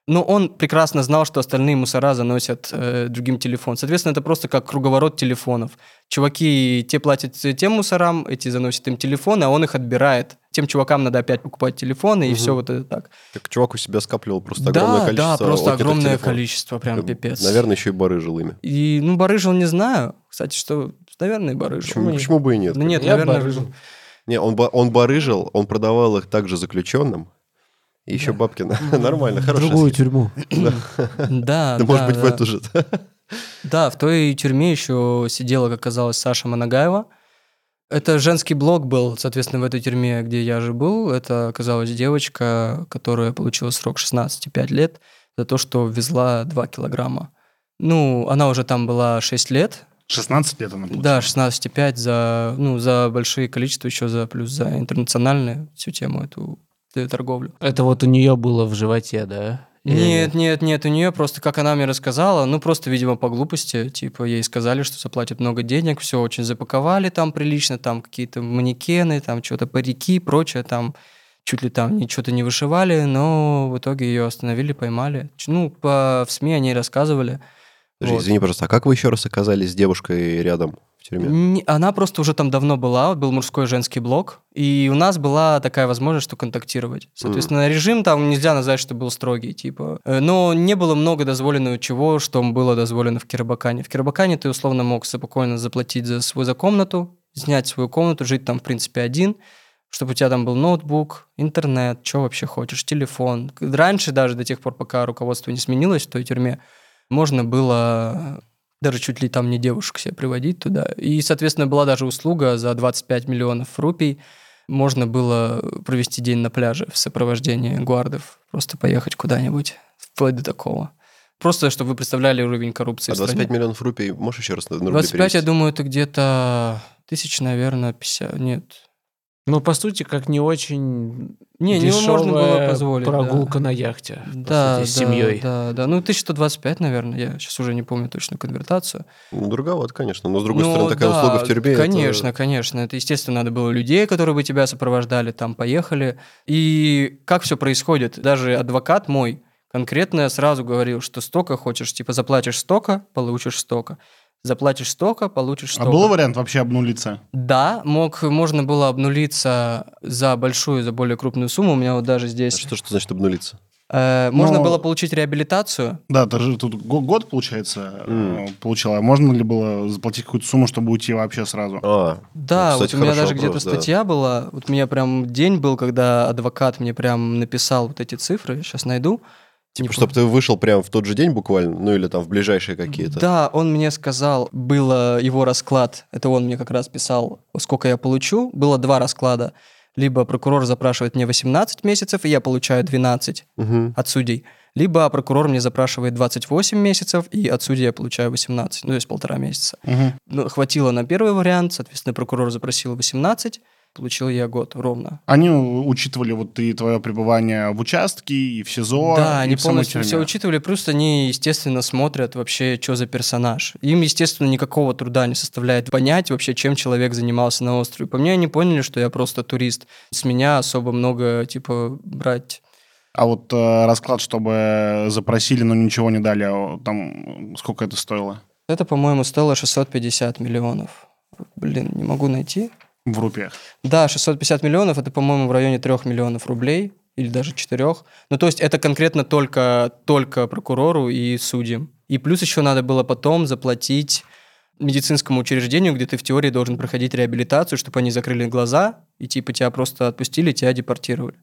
Но он прекрасно знал, что остальные мусора заносят э, другим телефон. Соответственно, это просто как круговорот телефонов. Чуваки, те платят тем мусорам, эти заносят им телефоны, а он их отбирает. Тем чувакам надо опять покупать телефоны, и Мгм. все вот это так. Так чувак у себя скапливал просто да, огромное количество да, просто огромное телефонов. количество, прям бы, пипец. Наверное, еще и барыжил ими. И, ну, барыжил не знаю. Кстати, что, наверное, барыжил. Почему, почему бы и нет? Ну, нет, Я наверное, барыжил. Не, он, он барыжил, он продавал их также заключенным. И еще бабки на- нормально, В хорошая другую схема. тюрьму. Да, Да, может да, быть, в да. эту же. Да, в той тюрьме еще сидела, как оказалось, Саша Манагаева. Это женский блок был, соответственно, в этой тюрьме, где я же был. Это оказалась девочка, которая получила срок 16,5 лет за то, что везла 2 килограмма. Ну, она уже там была 6 лет. 16 лет она получила. Да, 16,5 за, ну, за большие количества, еще за плюс за интернациональную всю тему эту торговлю. Это вот у нее было в животе, да? Нет, нет, нет, у нее просто, как она мне рассказала, ну просто, видимо, по глупости, типа ей сказали, что заплатят много денег, все очень запаковали там прилично, там какие-то манекены, там что-то парики, прочее, там чуть ли там ни- что-то не вышивали, но в итоге ее остановили, поймали. Ну, по, в СМИ они рассказывали. Подожди, Вот. извини, пожалуйста, а как вы еще раз оказались с девушкой рядом в тюрьме? Она просто уже там давно была, был мужской и женский блок, и у нас была такая возможность, что контактировать. Соответственно, режим там нельзя назвать, что был строгий, типа. Э, Но не было много дозволенного чего, что было дозволено в Кирбакане. В Кирбакане ты условно мог спокойно заплатить за свою за комнату, снять свою комнату, жить там, в принципе, один, чтобы у тебя там был ноутбук, интернет, что вообще хочешь, телефон. Раньше даже, до тех пор, пока руководство не сменилось в той тюрьме, можно было даже чуть ли там не девушек себе приводить туда. И, соответственно, была даже услуга за 25 миллионов рупий. Можно было провести день на пляже в сопровождении гвардов, просто поехать куда-нибудь, вплоть до такого. Просто, чтобы вы представляли уровень коррупции А в стране. 25 миллионов рупий можешь еще раз на рубли 25, я перевести? думаю, это где-то тысяч, наверное, 50. Нет. Ну, по сути, как не очень Не, не можно было дешевая позволить. да. прогулка на яхте, Да, сути, с да, семьей. Да, да. Ну, 1125, наверное. Я сейчас уже не помню точно конвертацию. Ну, дороговато, конечно. Но, с другой Ну, стороны, такая да, услуга в тюрьме... это- Конечно, конечно. Это, естественно, надо было людей, которые бы тебя сопровождали, там, поехали. И как все происходит? Даже адвокат мой конкретно сразу говорил, что столько хочешь, типа, заплатишь столько, получишь столько. Заплатишь столько, получишь А столько. был вариант вообще обнулиться? Да, мог, можно было обнулиться за большую, за более крупную сумму. У меня вот даже А здесь... Что, что значит обнулиться? э, можно Но- было получить реабилитацию. Да, ты же тут го- год, получается, М. э, получила. А можно ли было заплатить какую-то сумму, чтобы уйти вообще сразу? А, Да, Ну, вот кстати, у меня даже где-то да. статья была. Вот у меня прям день был, когда адвокат мне прям написал вот эти цифры. Сейчас найду. Типа, Не чтобы ты вышел прямо в тот же день буквально, ну или там в ближайшие какие-то. Да, он мне сказал, было его расклад, это он мне как раз писал, сколько я получу. Было два расклада. Либо прокурор запрашивает мне 18 месяцев, и я получаю 12 Мгм. от судей. Либо прокурор мне запрашивает 28 месяцев, и от судей я получаю 18, ну, то есть полтора месяца. Мгм. Ну, хватило на первый вариант, соответственно, прокурор запросил 18, получил я год ровно. Они учитывали вот и твое пребывание в участке, и в СИЗО, Да, они полностью все учитывали, плюс они, естественно, смотрят вообще, что за персонаж. Им, естественно, никакого труда не составляет понять вообще, чем человек занимался на острове. По мне, они поняли, что я просто турист. С меня особо много, типа, брать... А вот э, расклад, чтобы запросили, но ничего не дали, а там сколько это стоило? Это, по-моему, стоило 650 миллионов. Блин, не могу найти. В рупиях. Да, 650 миллионов, это, по-моему, в районе 3 миллионов рублей или даже 4. Ну, то есть это конкретно только, только прокурору и судьям. И плюс еще надо было потом заплатить медицинскому учреждению, где ты в теории должен проходить реабилитацию, чтобы они закрыли глаза и типа тебя просто отпустили, тебя депортировали.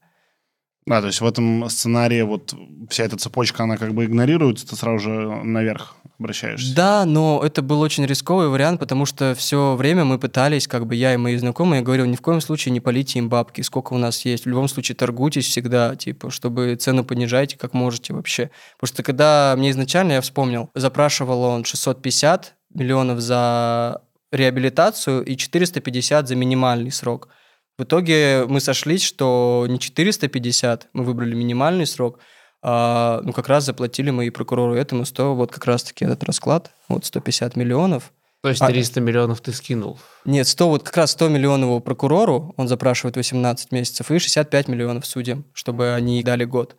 Да, то есть в этом сценарии вот вся эта цепочка, она как бы игнорируется, ты сразу же наверх обращаешься. Да, но это был очень рисковый вариант, потому что все время мы пытались, как бы я и мои знакомые, я говорил, ни в коем случае не полите им бабки, сколько у нас есть. В любом случае торгуйтесь всегда, типа, чтобы цену понижайте, как можете вообще. Потому что когда мне изначально, я вспомнил, запрашивал он 650 миллионов за реабилитацию и 450 за минимальный срок. В итоге мы сошлись, что не 450, мы выбрали минимальный срок, а, ну, как раз заплатили мы и прокурору этому 100, вот как раз-таки этот расклад, вот 150 миллионов. То есть А- 300 миллионов ты скинул. Нет, 100, вот как раз 100 миллионов прокурору, он запрашивает 18 месяцев, и 65 миллионов судьям, чтобы они дали год.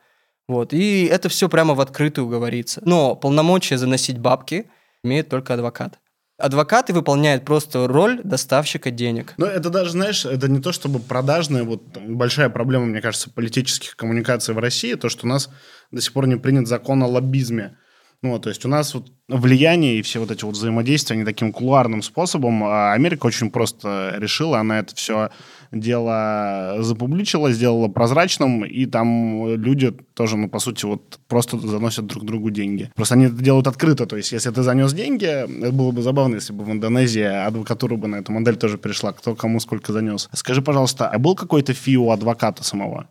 Вот, и это все прямо в открытую говорится. Но полномочия заносить бабки имеет только адвокат. Адвокаты выполняют просто роль доставщика денег. Но это даже, знаешь, это не то чтобы продажная, вот большая проблема, мне кажется, политических коммуникаций в России, то, что у нас до сих пор не принят закон о лоббизме. Ну, то есть у нас вот влияние и все вот эти вот взаимодействия, они таким кулуарным способом. А Америка очень просто решила, она это все дело запубличила, сделала прозрачным, и там люди тоже, ну, по сути, вот просто заносят друг другу деньги. Просто они это делают открыто, то есть если ты занес деньги, это было бы забавно, если бы в Индонезии адвокатура бы на эту модель тоже перешла, кто кому сколько занес. Скажи, пожалуйста, а был какой-то фи у адвоката самого?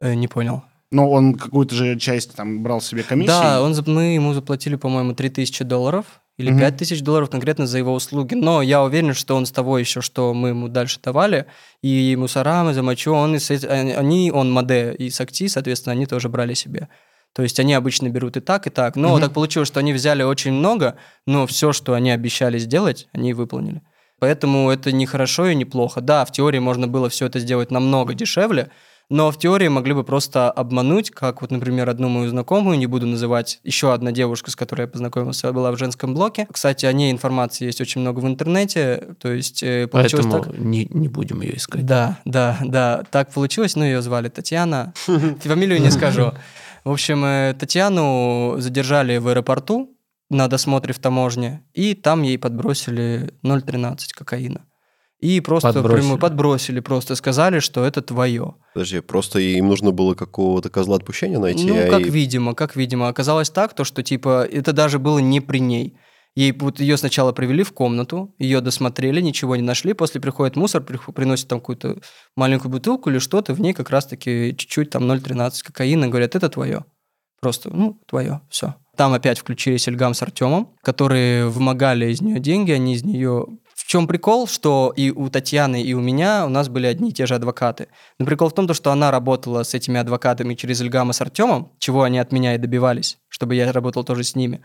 Э, не понял. Ну, он какую-то же часть там брал себе комиссии. Да, он, мы ему заплатили, по-моему, 3000 долларов или Мгм. 5000 долларов конкретно за его услуги. Но я уверен, что он с того еще, что мы ему дальше давали, и мусорам, и за мочу, он и они- он Маде и Сакти, соответственно, они тоже брали себе. То есть они обычно берут и так, и так. Но Мгм. так получилось, что они взяли очень много, но все, что они обещали сделать, они выполнили. Поэтому это не хорошо и не плохо. Да, в теории можно было все это сделать намного дешевле, но в теории могли бы просто обмануть, как вот, например, одну мою знакомую, не буду называть, еще одна девушка, с которой я познакомился, была в женском блоке. Кстати, о ней информации есть очень много в интернете, то есть э, получилось Поэтому так... не, не будем ее искать. Да, да, да, так получилось, ну, ее звали Татьяна, фамилию не скажу. В общем, э, Татьяну задержали в аэропорту на досмотре в таможне, и там ей подбросили 0,13 кокаина. И просто Подбросили. прямо подбросили, просто сказали, что это твое. Подожди, просто им нужно было какого-то козла отпущения найти. Ну, а как и- видимо, как видимо. Оказалось так, то, что, типа, это даже было не при ней. Ей вот ее сначала привели в комнату, ее досмотрели, ничего не нашли. После приходит мусор, прих- приносит там какую-то маленькую бутылку или что-то, в ней как раз-таки чуть-чуть там 0,13 кокаина. Говорят, это твое. Просто, ну, твое, все. Там опять включились Ильгам с Артемом, которые вымогали из нее деньги, они из нее... В чем прикол, что и у Татьяны, и у меня у нас были одни и те же адвокаты. Но прикол в том, то, что она работала с этими адвокатами через Ильгама с Артемом, чего они от меня и добивались, чтобы я работал тоже с ними.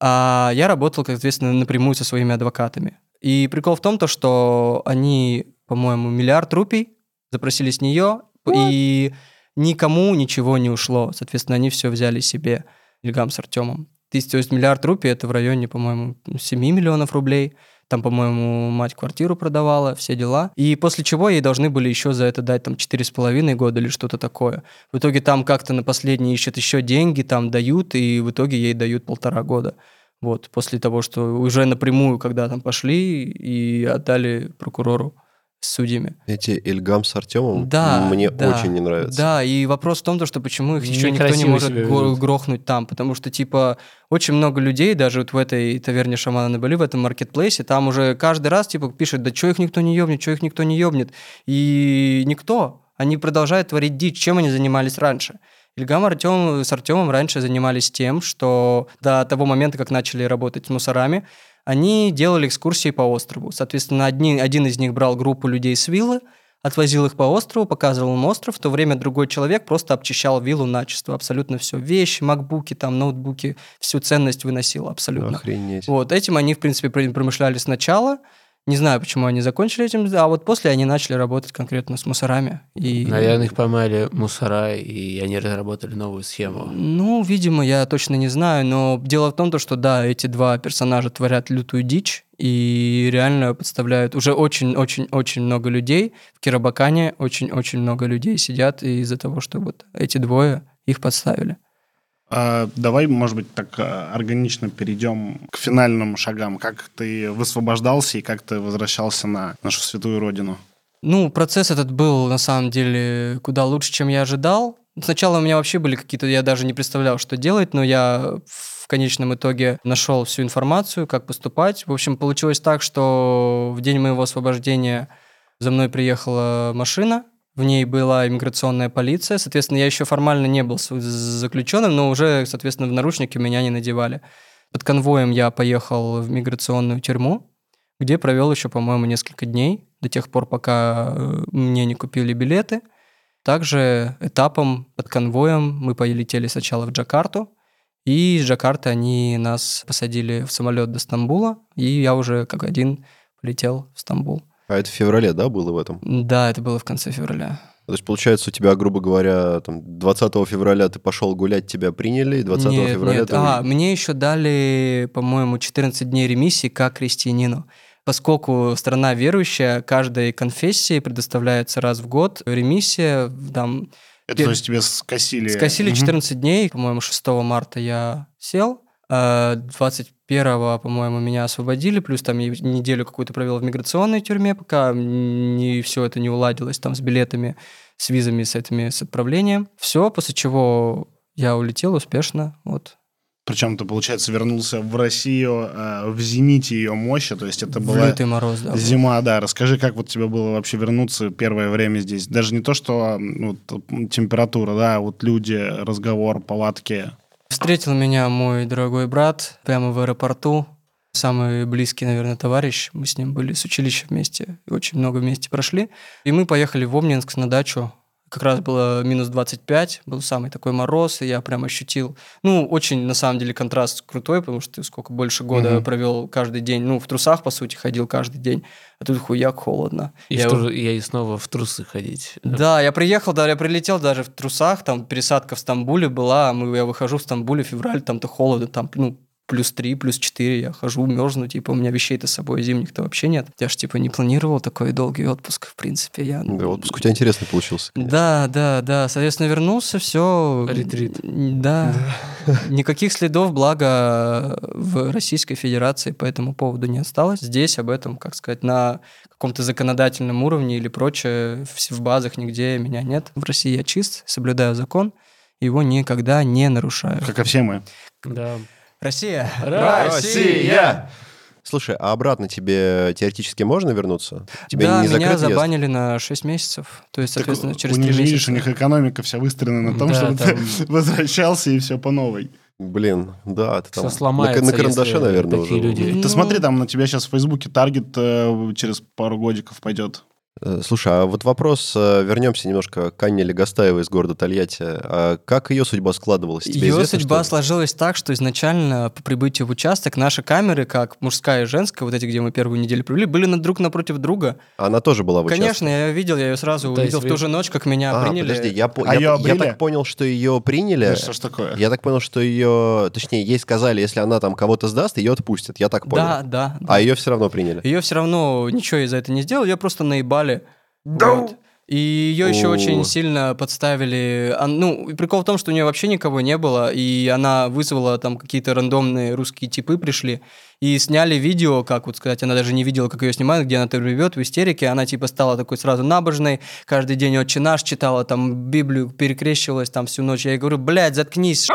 А я работал, как соответственно, напрямую со своими адвокатами. И прикол в том, то, что они, по-моему, миллиард рупий запросили с нее, и никому ничего не ушло. Соответственно, они все взяли себе, Ильгам с Артемом. То есть миллиард рупий это в районе, по-моему, 7 миллионов рублей. Там, по-моему, мать квартиру продавала, все дела. И после чего ей должны были еще за это дать там 4,5 года или что-то такое. В итоге там как-то на последние ищут еще деньги, там дают, и в итоге ей дают полтора года. Вот, после того, что уже напрямую, когда там пошли и отдали прокурору с судьями. Эти Ильгам с Артемом Да, мне да, очень не нравятся. Да, и вопрос в том, то, что почему их еще никто не может грохнуть там, потому что, типа, очень много людей, даже вот в этой таверне Шамана на Бали, в этом маркетплейсе, там уже каждый раз, типа, пишет, да что их никто не ёбнет, что их никто не ёбнет, и никто. Они продолжают творить дичь, чем они занимались раньше. Ильгам Артем, с Артемом раньше занимались тем, что до того момента, как начали работать с мусорами, они делали экскурсии по острову. Соответственно, одни, один из них брал группу людей с виллы, отвозил их по острову, показывал им остров, в то время другой человек просто обчищал виллу начисто, абсолютно все. Вещи, макбуки, там, ноутбуки, всю ценность выносил абсолютно. Охренеть. Вот, этим они, в принципе, пр- промышляли сначала. Не знаю, почему они закончили этим, а вот после они начали работать конкретно с мусорами. И... Наверное, их поймали мусора, и они разработали новую схему. Ну, видимо, я точно не знаю, но дело в том, то, что да, эти два персонажа творят лютую дичь, и реально подставляют уже очень-очень-очень много людей. В Кирабакане очень-очень много людей сидят из-за того, что вот эти двое их подставили. А, давай, может быть, так а, органично перейдем к финальным шагам. Как ты высвобождался и как ты возвращался на нашу святую родину? Ну, процесс этот был, на самом деле, куда лучше, чем я ожидал. Сначала у меня вообще были какие-то, я даже не представлял, что делать, но я в конечном итоге нашел всю информацию, как поступать. В общем, получилось так, что в день моего освобождения за мной приехала машина, в ней была иммиграционная полиция. Соответственно, я еще формально не был заключенным, но уже, соответственно, в наручники меня не надевали. Под конвоем я поехал в миграционную тюрьму, где провел еще, по-моему, несколько дней, до тех пор, пока э, мне не купили билеты. Также этапом под конвоем мы полетели сначала в Джакарту, и из Джакарты они нас посадили в самолет до Стамбула, и я уже как один полетел в Стамбул. А это в феврале, да, было в этом? Да, это было в конце февраля. То есть, получается, у тебя, грубо говоря, там, 20 февраля ты пошел гулять, тебя приняли, и 20 нет, февраля нет. ты... А, мне еще дали, по-моему, 14 дней ремиссии как крестьянину. Поскольку страна верующая, каждой конфессии предоставляется раз в год ремиссия, там... Это, то есть, тебе скосили... Скосили 14 дней, по-моему, 6 марта я сел, 21-го, по-моему, меня освободили, плюс там неделю какую-то провел в миграционной тюрьме, пока не все это не уладилось там с билетами, с визами, с этими, с отправлением. Все, после чего я улетел успешно, вот. Причем ты, получается, вернулся в Россию э, в зените ее мощи, то есть это была Лютый мороз, да, зима, да. Расскажи, как вот тебе было вообще вернуться первое время здесь? Даже не то, что ну, температура, да, а вот люди, разговор, палатки. Встретил меня мой дорогой брат прямо в аэропорту. Самый близкий, наверное, товарищ. Мы с ним были с училища вместе. Очень много вместе прошли. И мы поехали в Обнинск на дачу как раз было минус 25, был самый такой мороз, и я прям ощутил, ну, очень, на самом деле, контраст крутой, потому что ты сколько больше года угу. провел каждый день, ну, в трусах, по сути, ходил каждый день, а тут хуяк холодно. И, я, тру... я и снова в трусы ходить. Да, я приехал, да, я прилетел даже в трусах, там пересадка в Стамбуле была, мы, я выхожу в Стамбуле, февраль, там-то холодно, там, ну, плюс 3, плюс 4, я хожу, мерзну, типа, у меня вещей-то с собой зимних-то вообще нет. Я ж, типа, не планировал такой долгий отпуск, в принципе. Я... Да, отпуск у тебя интересный получился. Конечно. Да, да, да, соответственно, вернулся, все. Ретрит. Да. Никаких следов, благо, в Российской Федерации по этому поводу не осталось. Здесь об этом, как сказать, на каком-то законодательном уровне или прочее, в базах нигде меня нет. В России я чист, соблюдаю закон, его никогда не нарушаю. Как и все мы. Да. Россия! Россия! Слушай, а обратно тебе теоретически можно вернуться? Тебе да, не меня закрыт забанили на 6 месяцев. То есть, соответственно, так, через у 3 них, месяца. Видишь, у них экономика вся выстроена на том, Да, чтобы там- ты возвращался и все по новой. Блин, да, ты там сломается, на, на карандаше, если наверное, такие уже. люди. Ну- Ты смотри, там на тебя сейчас в Фейсбуке таргет э, через пару годиков пойдет. Э, Слушай, а вот вопрос, э, вернемся немножко к Анне Легостаевой из города Тольятти. А как ее судьба складывалась? Тебе Ее известно, судьба что сложилась так, что изначально по прибытию в участок наши камеры, как мужская и женская, вот эти, где мы первую неделю провели, были на- друг напротив друга. Она тоже была в участке? Конечно, я видел, я ее сразу То есть увидел в вы- ту же ночь, как меня А, приняли. подожди, я, по- А я- я так понял, что ее приняли. Да что ж такое? Я так понял, что ее, точнее, ей сказали, если она там кого-то сдаст, ее отпустят. Я так понял. Да, да. А ее все равно приняли. Ее все равно ничего из-за этого не сделал, ее просто наебали. Вот. И ее еще очень сильно подставили. А, Ну, прикол в том, что у нее вообще никого не было, и она вызвала там какие-то рандомные русские типы пришли и сняли видео, как вот сказать, она даже не видела, как ее снимают, где она там ревет в истерике, она типа стала такой сразу набожной, каждый день отче наш читала, там Библию перекрещивалась там всю ночь. Я ей говорю, блядь, заткнись,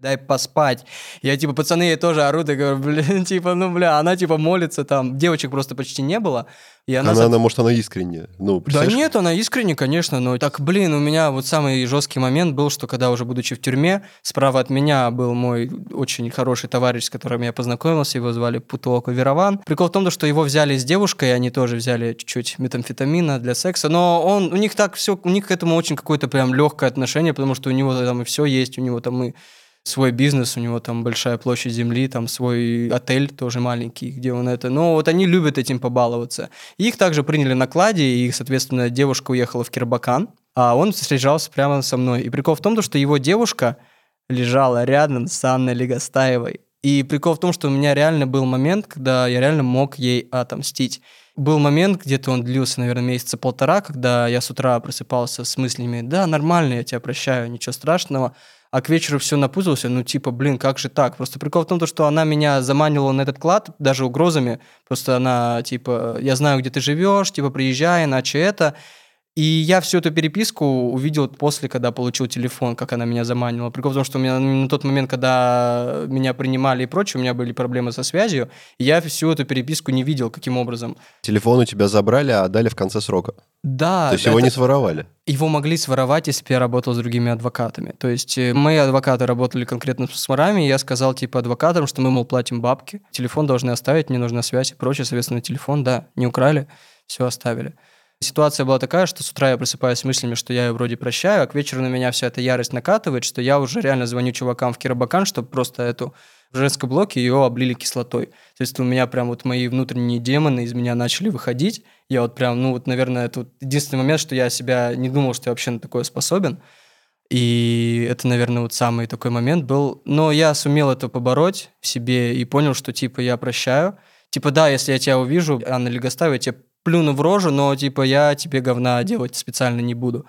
дай поспать. Я, типа, пацаны ей тоже орут, и говорю, блин, типа, ну, бля, она, типа, молится там. Девочек просто почти не было. И она... Она, за- она, может, она искренне. Ну, Да нет, она искренне, конечно, но так, блин, у меня вот самый жесткий момент был, что когда уже будучи в тюрьме, справа от меня был мой очень хороший товарищ, с которым я познакомился, его звали Путуоко Верован. Прикол в том, что его взяли с девушкой, они тоже взяли чуть-чуть метамфетамина для секса, но он, у них так все, у них к этому очень какое-то прям легкое отношение, потому что у него там и все есть, у него там и свой бизнес, у него там большая площадь земли, там свой отель тоже маленький, где он это... Но вот они любят этим побаловаться. И их также приняли на кладе, и, соответственно, девушка уехала в Кирбакан, а он встречался прямо со мной. И прикол в том, что его девушка лежала рядом с Анной Легостаевой. И прикол в том, что у меня реально был момент, когда я реально мог ей отомстить. Был момент, где-то он длился, наверное, месяца полтора, когда я с утра просыпался с мыслями, да, нормально, я тебя прощаю, ничего страшного, а к вечеру все напузался, ну типа, блин, как же так? Просто прикол в том, что она меня заманивала на этот клад, даже угрозами, просто она, типа, я знаю, где ты живешь, типа, приезжай, иначе это, и я всю эту переписку увидел после, когда получил телефон, как она меня заманивала. Прикол в том, что у меня на тот момент, когда меня принимали и прочее, у меня были проблемы со связью, я всю эту переписку не видел, каким образом. Телефон у тебя забрали, а отдали в конце срока. Да. То есть его не своровали? Его могли своровать, если бы я работал с другими адвокатами. То есть э, мои адвокаты работали конкретно с ворами, и я сказал типа адвокатам, что мы, мол, платим бабки, телефон должны оставить, мне нужна связь и прочее. Соответственно, телефон, да, не украли, все оставили. Ситуация была такая, что с утра я просыпаюсь с мыслями, что я ее вроде прощаю, а к вечеру на меня вся эта ярость накатывает, что я уже реально звоню чувакам в Кирабакан, чтобы просто эту в женском блоке ее облили кислотой. То есть у меня прям вот мои внутренние демоны из меня начали выходить. Я вот прям, ну вот, наверное, это вот единственный момент, что я себя не думал, что я вообще на такое способен. И это, наверное, вот самый такой момент был. Но я сумел это побороть в себе и понял, что, типа, я прощаю. Типа, да, если я тебя увижу, Анна Легостаева, я тебе плюну в рожу, но типа я тебе говна делать специально не буду.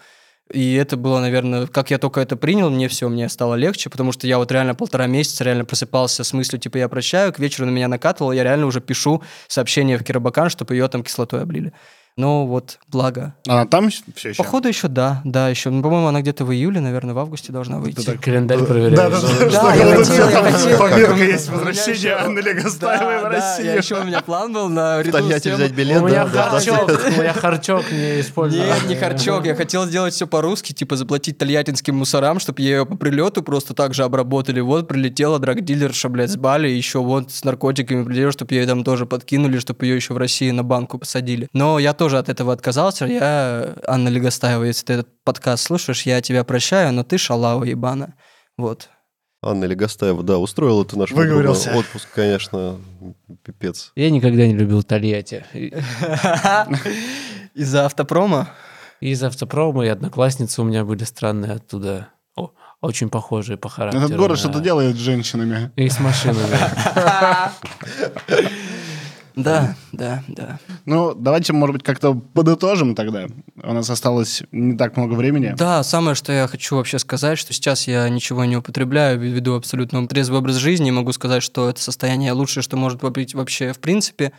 И это было, наверное, как я только это принял, мне все, мне стало легче, потому что я вот реально полтора месяца реально просыпался с мыслью, типа, я прощаю, к вечеру на меня накатывало, я реально уже пишу сообщение в Кирабакан, чтобы ее там кислотой облили. Ну вот, благо. Она там все еще? Походу еще да, да, еще. Ну, по-моему, она где-то в июле, наверное, в августе должна выйти. Ты календарь проверяешь. Да, да, да. Да, я хотел, я хотел. Пометка есть возвращение Анны Легостаевой в Да, да, я Россию. еще у меня план был на ряду с Тольятти тем- взять билет, У меня харчок, у меня харчок не использовал. Нет, не харчок. Я хотел сделать все по-русски, типа заплатить тольяттинским мусорам, чтобы ее по прилету просто так же обработали. Вот прилетела драгдилерша, блядь, с Бали, еще вот с наркотиками прилетела, чтобы ее там тоже подкинули, чтобы ее еще в России на банку посадили. Но я тоже от этого отказался. Я, Анна Легостаева, если ты этот подкаст слушаешь, я тебя прощаю, но ты шалава ебана. Вот. Анна Легостаева, да, устроила ты наш отпуск, конечно, пипец. Я никогда не любил Тольятти. Из-за автопрома? Из автопрома и одноклассницы у меня были странные оттуда. О, очень похожие по характеру. Этот город на- что-то делает с женщинами. И с машинами. Да, да, да. Ну, давайте, может быть, как-то подытожим тогда. У нас осталось не так много времени. Да, самое, что я хочу вообще сказать, что сейчас я ничего не употребляю, веду абсолютно трезвый образ жизни, и могу сказать, что это состояние лучшее, что может быть вообще в принципе.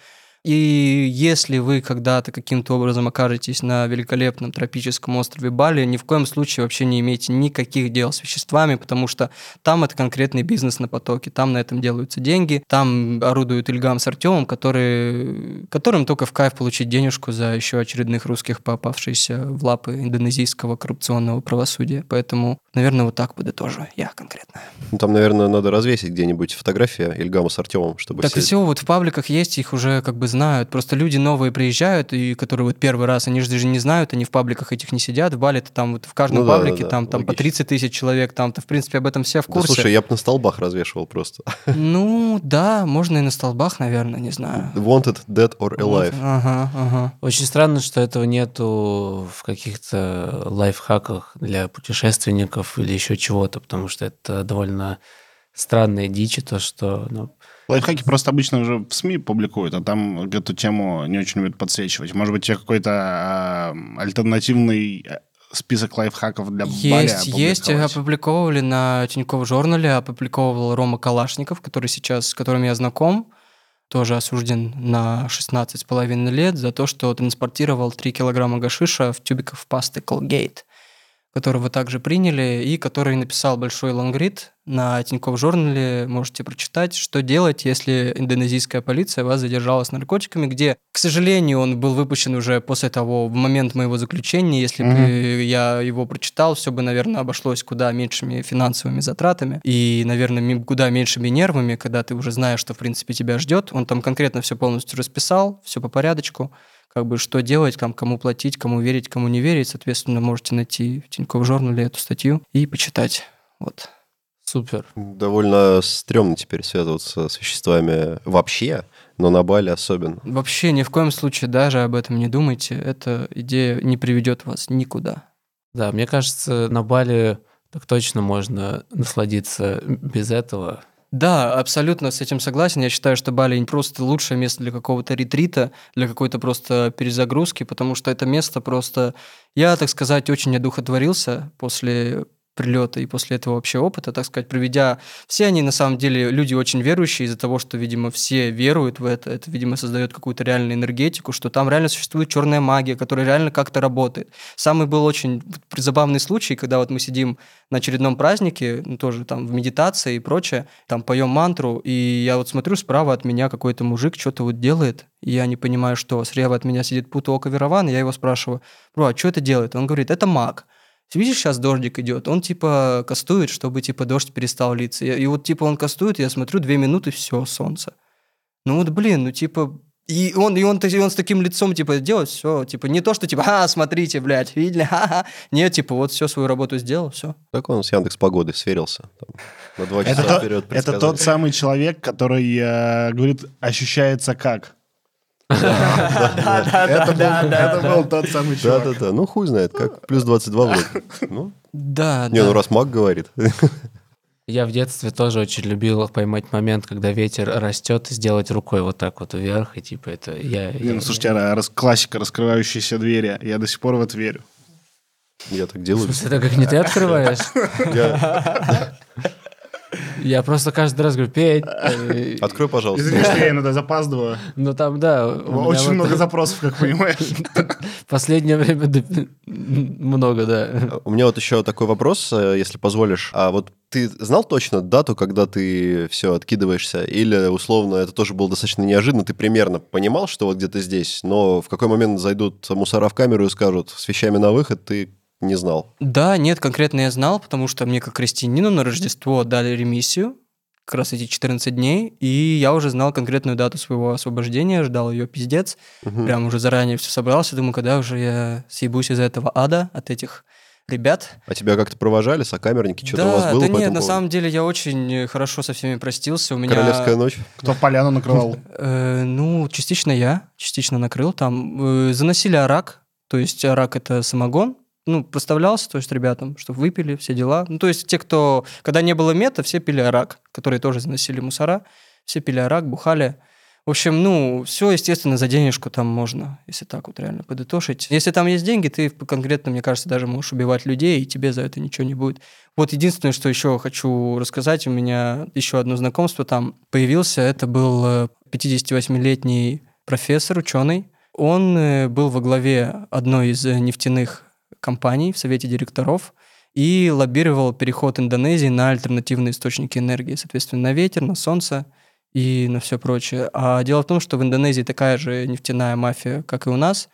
И если вы когда-то каким-то образом окажетесь на великолепном тропическом острове Бали, ни в коем случае вообще не имейте никаких дел с веществами, потому что там это конкретный бизнес на потоке, там на этом делаются деньги, там орудует Ильгам с Артемом, которые, которым только в кайф получить денежку за еще очередных русских, попавшихся в лапы индонезийского коррупционного правосудия. Поэтому, наверное, вот так подытожу я конкретно. Ну, там, наверное, надо развесить где-нибудь фотография Ильгама с Артемом, чтобы Так и все, вот в пабликах есть, их уже как бы знают. Просто люди новые приезжают, и которые вот первый раз, они же даже не знают, они в пабликах этих не сидят. В Бали-то там вот в каждом Ну да, паблике да, там, там по логично. 30 тысяч человек, там-то, в принципе, об этом все в Да, курсе. слушай, я бы на столбах развешивал просто. Ну, да, можно и на столбах, наверное, не знаю. Wanted, dead or alive. Вот, Ага, ага. Очень странно, что этого нету в каких-то лайфхаках для путешественников или еще чего-то, потому что это довольно странная дичь, то, что ну, Лайфхаки просто обычно уже в СМИ публикуют, а там эту тему не очень любят подсвечивать. Может быть, у тебя какой-то а, альтернативный э, список лайфхаков для Бали Есть, есть. опубликовать? Опубликовывали на Тинькофф журнале, опубликовывал Рома Калашников, который сейчас, с которым я знаком, тоже осужден на 16,5 лет за то, что транспортировал 3 килограмма гашиша в тюбиках пасты Colgate, которого также приняли, и который написал большой лонгрид на Тинькофф журнале. Можете прочитать, что делать, если индонезийская полиция вас задержала с наркотиками, где, к сожалению, он был выпущен уже после того, в момент моего заключения. Если бы я его прочитал, все бы, наверное, обошлось куда меньшими финансовыми затратами и, наверное, куда меньшими нервами, когда ты уже знаешь, что, в принципе, тебя ждет. Он там конкретно все полностью расписал, все по порядочку как бы что делать, там, кому платить, кому верить, кому не верить. Соответственно, можете найти в Тинькофф журнале эту статью и почитать. Вот. супер. Довольно стрёмно теперь связываться с веществами вообще, но на Бали особенно. Вообще ни в коем случае даже об этом не думайте. Эта идея не приведет вас никуда. Да, мне кажется, на Бали так точно можно насладиться без этого. Да, абсолютно с этим согласен. Я считаю, что Бали просто лучшее место для какого-то ретрита, для какой-то просто перезагрузки, потому что это место просто... Я, так сказать, очень одухотворился после прилета и после этого вообще опыта, так сказать, проведя... Все они, на самом деле, люди очень верующие из-за того, что, видимо, все веруют в это. Это, видимо, создает какую-то реальную энергетику, что там реально существует черная магия, которая реально как-то работает. Самый был очень забавный случай, когда вот мы сидим на очередном празднике, ну, тоже там в медитации и прочее, там поем мантру, и я вот смотрю справа от меня какой-то мужик что-то вот делает, и я не понимаю, что. Слева от меня сидит Путуока Верован, и я его спрашиваю, бро, а что это делает? Он говорит, это маг. Видишь, сейчас дождик идет, он типа кастует, чтобы типа дождь перестал литься. И, и вот типа он кастует, я смотрю, две минуты, все, солнце. Ну вот, блин, ну типа и он, и он, и он с таким лицом, типа, делает все, типа, не то, что, типа, а, смотрите, блядь, видели, ха-ха. Нет, типа, вот все свою работу сделал, все. Так он с Яндекс Погодой сверился. Там, на два часа Это, вперед то, это тот самый человек, который э, говорит, ощущается как. Это был тот самый чувак. Да-да-да, ну хуй знает, как плюс 22 вроде. Ну, Да, не, ну да. раз маг говорит. Я в детстве тоже очень любил поймать момент, когда ветер растет, сделать рукой вот так вот вверх, и типа это я... Не, ну, слушайте, а рас- классика раскрывающиеся двери. Я до сих пор в это верю. Я так делаю. Это как не ты открываешь? Я- просто каждый раз говорю, Петь. э, Открой, пожалуйста. Извини, что я иногда запаздываю. Ну там, да. Очень вот много запросов, как понимаешь. Последнее время много, да. У меня вот еще такой вопрос, э, если позволишь. А вот ты знал точно дату, когда ты все откидываешься? Или, условно, это тоже было достаточно неожиданно? Ты примерно понимал, что вот где-то здесь, но в какой момент зайдут мусора в камеру и скажут, с вещами на выход, ты не знал? Да, нет, конкретно я знал, потому что мне как крестьянину на Рождество дали ремиссию, как раз эти 14 дней, и я уже знал конкретную дату своего освобождения, ждал ее пиздец, Мгм. прям уже заранее все собрался, думаю, когда уже я съебусь из этого ада от этих ребят. А тебя как-то провожали, сокамерники, что-то у вас да, было да нет, на поводу? самом деле я очень хорошо со всеми простился. У меня, Королевская ночь? Кто поляну накрывал? э, ну, частично я, частично накрыл. Там э, заносили арак, то есть арак это самогон, ну, поставлялся, то есть ребятам, чтобы выпили, все дела. Ну, то есть те, кто... Когда не было мета, все пили арак, которые тоже заносили мусора, все пили арак, бухали. В общем, ну, все, естественно, за денежку там можно, если так вот реально подытошить. Если там есть деньги, ты конкретно, мне кажется, даже можешь убивать людей, и тебе за это ничего не будет. Вот единственное, что еще хочу рассказать, у меня еще одно знакомство там появился. Это был э, 58-летний профессор, ученый. Он э, был во главе одной из э, нефтяных компаний в совете директоров и лоббировал переход Индонезии на альтернативные источники энергии, соответственно, на ветер, на солнце и на все прочее. А дело в том, что в Индонезии такая же нефтяная мафия, как и у нас,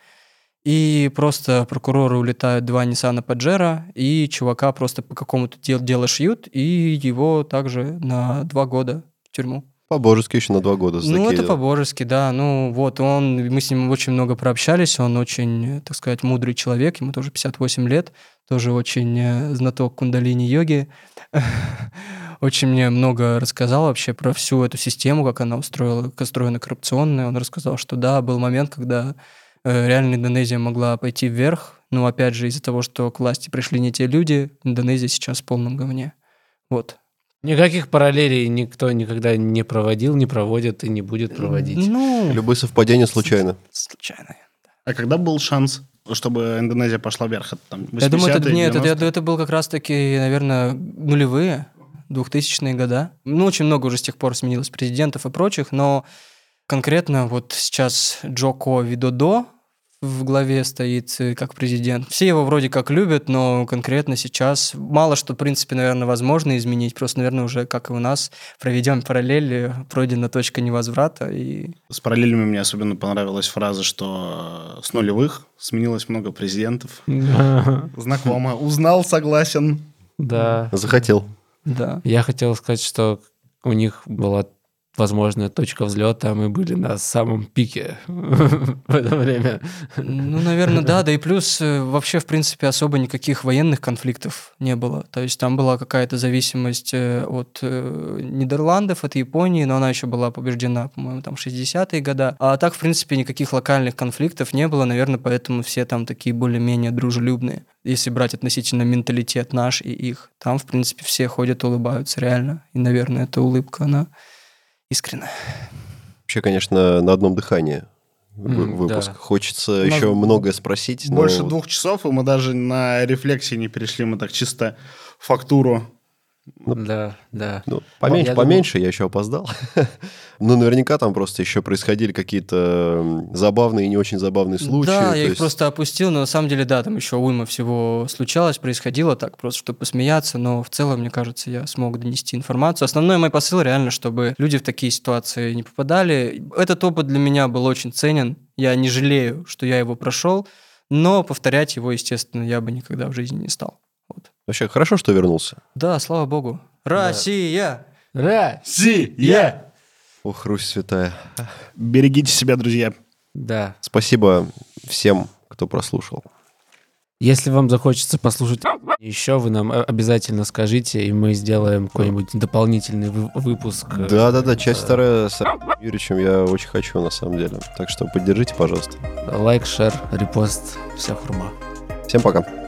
и просто прокуроры улетают два Ниссана Паджеро, и чувака просто по какому-то дел- делу шьют, и его также на два года в тюрьму. По-божески еще на два года. за Ну, это по-божески, да. Ну, вот, он, мы с ним очень много прообщались, он очень, так сказать, мудрый человек, ему тоже 58 лет, тоже очень э, знаток кундалини-йоги. Очень мне много рассказал вообще про всю эту систему, как она устроила, как устроена коррупционная. Он рассказал, что да, был момент, когда э, реально Индонезия могла пойти вверх, но опять же из-за того, что к власти пришли не те люди, Индонезия сейчас в полном говне. Вот. Никаких параллелей никто никогда не проводил, не проводит и не будет проводить. Ну, Любые совпадения случайно. случайно. А когда был шанс, чтобы Индонезия пошла вверх? Это там Я думаю, это, 80-е, нет, это, 90-е? это был как раз-таки, наверное, нулевые, 2000-е года. Ну, очень много уже с тех пор сменилось президентов и прочих, но конкретно вот сейчас Джоко Видодо в главе стоит э, как президент. Все его вроде как любят, но конкретно сейчас мало что, в принципе, наверное, возможно изменить. Просто, наверное, уже, как и у нас, проведем параллели, пройдена точка невозврата, и С параллелями мне особенно понравилась фраза, что э, с нулевых сменилось много президентов. Знакомо. Узнал, согласен. Да. Захотел. да. Я хотел сказать, что у них была возможная точка взлета, мы были на самом пике в это время. Ну, наверное, да. Да и плюс э, вообще, в принципе, особо никаких военных конфликтов не было. То есть там была какая-то зависимость э, от э, Нидерландов, от Японии, но она еще была побеждена, по-моему, там 60-е годы. А так, в принципе, никаких локальных конфликтов не было, наверное, поэтому все там такие более-менее дружелюбные. Если брать относительно менталитет наш и их, там, в принципе, все ходят, улыбаются реально. И, наверное, эта улыбка, она искренне. Вообще, конечно, на одном дыхании выпуск. да. Хочется нас еще многое спросить. но- Больше двух часов, и мы даже на рефлексии не перешли, мы так чисто фактуру. Да, да. Ну, поменьше, Я думал- поменьше, я еще опоздал. ну, наверняка там просто еще происходили какие-то забавные и не очень забавные случаи. Да, я их есть- просто опустил, но на самом деле, да, там еще уйма всего случалось, происходило так, просто чтобы посмеяться, но в целом, мне кажется, я смог донести информацию. Основной мой посыл реально, чтобы люди в такие ситуации не попадали. Этот опыт для меня был очень ценен, я не жалею, что я его прошел, но повторять его, естественно, я бы никогда в жизни не стал. Вообще, хорошо, что вернулся. Да, слава богу. Россия! Россия! Ох, Русь святая. Берегите себя, друзья. Да. Спасибо всем, кто прослушал. Если вам захочется послушать еще, вы нам э, обязательно скажите, и мы сделаем какой-нибудь дополнительный вы- выпуск. э, Да-да-да, часть вторая с Юрьевичем я очень хочу, на самом деле. Так что поддержите, пожалуйста. Лайк, шер, репост, вся хурма. Всем пока.